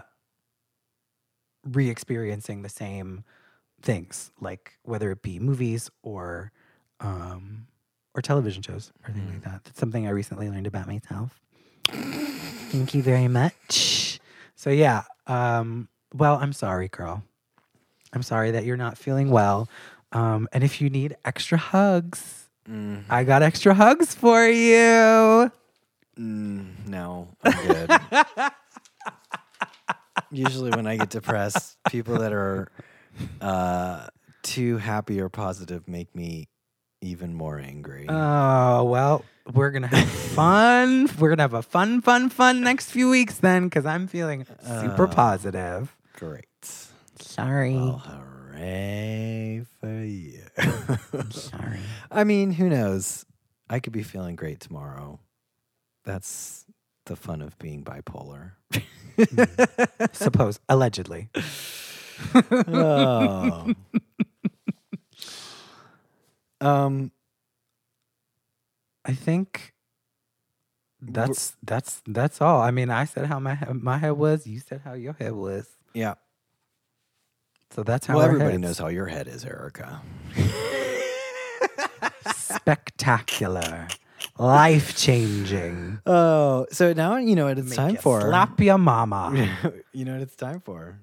re-experiencing the same things, like whether it be movies or um, or television shows or things like that. That's something I recently learned about myself. Thank you very much. So yeah, um, well, I'm sorry, girl. I'm sorry that you're not feeling well. Um, and if you need extra hugs, Mm, I got extra hugs for you. Mm, no, I'm good. [LAUGHS] Usually, when I get depressed, people that are uh, too happy or positive make me even more angry. Oh, well, we're going to have [LAUGHS] fun. We're going to have a fun, fun, fun next few weeks then because I'm feeling super Uh, positive. Great. Sorry. Well, hooray for you. Sorry. [LAUGHS] I mean, who knows? I could be feeling great tomorrow. That's the fun of being bipolar. Suppose, allegedly. oh. [LAUGHS] um, I think that's that's that's all. I mean, I said how my my head was. You said how your head was. yeah. So that's how Well, everybody knows how your head is, Erica. [LAUGHS] spectacular, life changing. Oh, so now you know what it's time for. Slap your mama. [LAUGHS] you know what it's time for.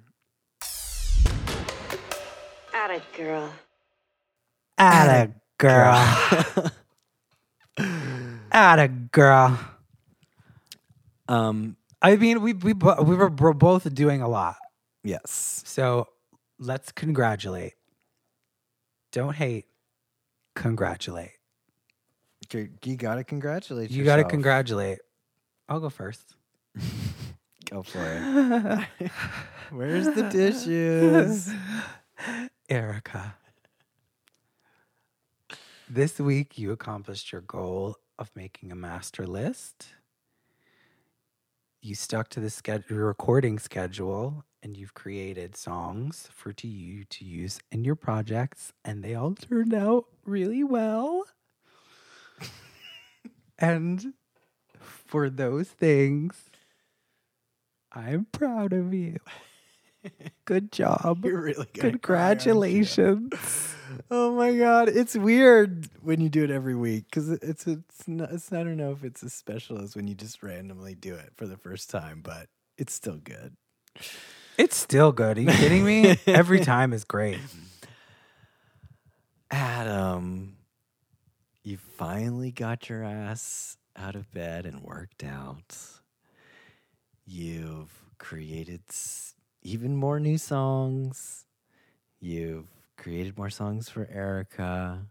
At it, girl. Atta girl. [LAUGHS] Atta girl. Um, I mean, we we we were bro- both doing a lot, yes. so let's congratulate. Don't hate. Congratulate. You gotta congratulate yourself. You got to congratulate. I'll go first. [LAUGHS] Go for it. [LAUGHS] Where's the dishes? [LAUGHS] Erica. This week, you accomplished your goal of making a master list. You stuck to the sched- your recording schedule and you've created songs for to you to use in your projects, and they all turned out really well. [LAUGHS] and for those things, I'm proud of you. [LAUGHS] Good job. You're really gonna cry, aren't you? Congratulations. Oh my god, it's weird when you do it every week because it's it's not, it's I don't know if it's as special as when you just randomly do it for the first time, but it's still good. It's still good. Are you kidding me? [LAUGHS] Every time is great. Adam, you finally got your ass out of bed and worked out. You've created s- even more new songs. You've created more songs for Erica.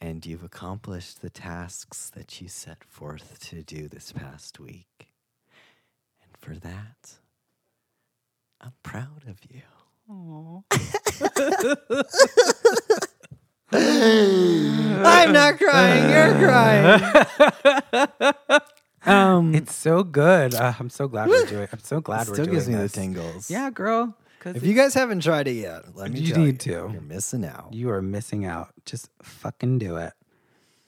and you've accomplished the tasks that you set forth to do this past week. And for that, I'm proud of you. [LAUGHS] [LAUGHS] I'm not crying, you're crying. [LAUGHS] um, It's so good. Uh, I'm so glad we're doing. I'm so glad we're still doing gives me this. the tingles. Yeah, girl. If you guys haven't tried it yet, let me You tell need you, to. You're missing out. You are missing out. Just fucking do it.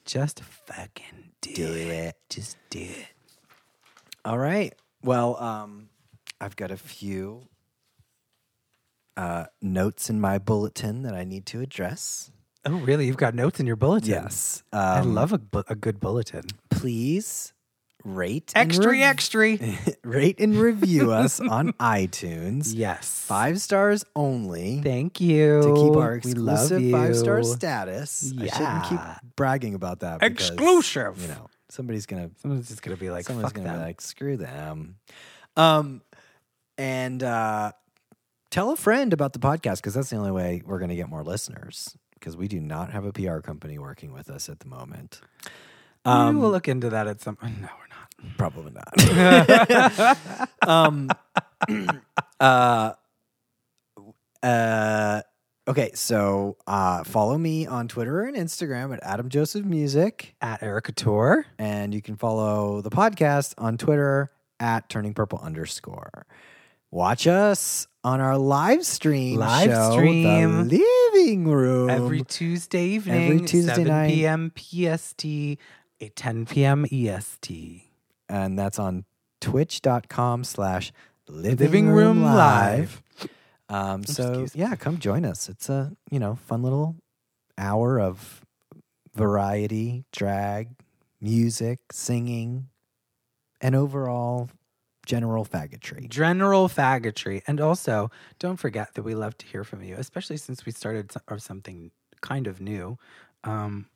Just fucking do, it. Just do it. All right. Well, um, I've got a few uh, notes in my bulletin that I need to address. Oh, really? You've got notes in your bulletin? Yes. I Um, love a, bu- a good bulletin. Please rate Extra, extra. [LAUGHS] rate and review us [LAUGHS] on iTunes. Yes. Five stars only. Thank you. to keep our We love exclusive five star status. I shouldn't keep bragging about that. because, Exclusive. You know, somebody's gonna Someone's just gonna be like, someone's "Fuck gonna them." be like, screw them. Um, and uh, tell a friend about the podcast because that's the only way we're gonna get more listeners. Because we do not have a PR company working with us at the moment. we Um, will look into that at some. No, we're not. Probably not. [LAUGHS] um, [CLEARS THROAT] uh, uh, okay, so uh, follow me on Twitter and Instagram at Adam Joseph Music, At Erica Tour. and you can follow the podcast on Twitter at Turning Purple underscore. Watch us on our live stream Live show, stream. Living room Every Tuesday evening, every Tuesday 7 night. p.m. PST, 8, 10 p.m. EST. and that's on twitch.com slash Living Room Live. Um, so yeah, come join us. It's a you know fun little hour of variety, drag, music, singing, and overall general faggotry. General faggotry. And also, don't forget that we love to hear from you, especially since we started or something kind of new. Um,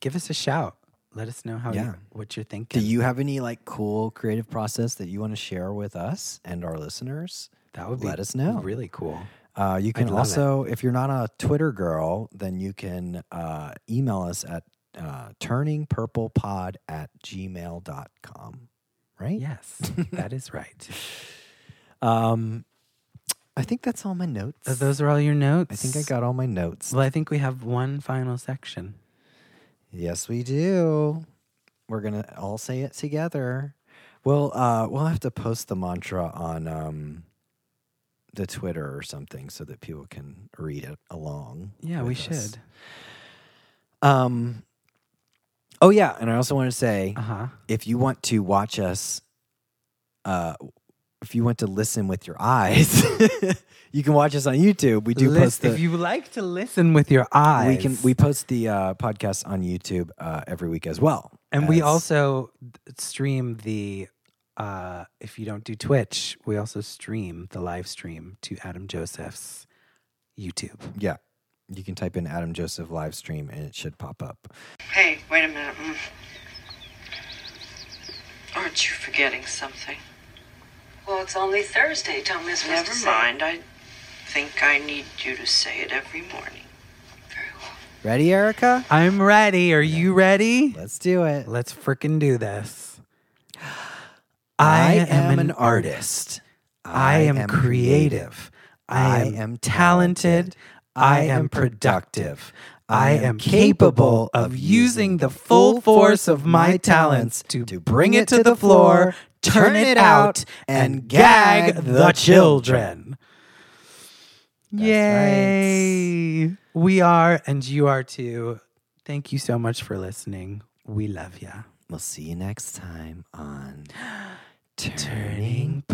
give us a shout. Let us know how Yeah. you, what you're thinking. Do you have any like cool creative process that you want to share with us and our listeners? that would be let us know. Really cool. Uh, you can love it. also, if you're not a Twitter girl, then you can uh, email us at uh, turningpurplepod at gmail.com. Right? Yes, that is right. [LAUGHS] Um, I think that's all my notes. Uh, Those are all your notes. I think I got all my notes. Well, I think we have one final section. Yes, we do. We're gonna all say it together. Well, uh, we'll have to post the mantra on um, the Twitter or something so that people can read it along. Yeah, we us. should. Um. Oh yeah, and I also want to say Uh huh. if you want to watch us, uh, if you want to listen with your eyes, [LAUGHS] you can watch us on YouTube. We do post the. if you like to listen with your eyes, we can we post the uh, podcast on YouTube uh, every week as well, and we as- also stream the. Uh, if you don't do Twitch, we also stream the live stream to Adam Joseph's YouTube. yeah. You can type in Adam Joseph live stream and it should pop up. Hey, wait a minute. Mm. Aren't you forgetting something? Well, it's only Thursday. Don't miss Never mind. I think I need you to say it every morning. Very well. Ready, Erica? I'm ready. Are you ready? Let's do it. Let's frickin' do this. I am an artist. I am creative. I am talented. I am productive. I am capable of using the full force of my talents to bring it to the floor, turn it out, and gag the children. Yay! We are, and you are too. Thank you so much for listening. We love ya. We'll see you next time on [GASPS] Turning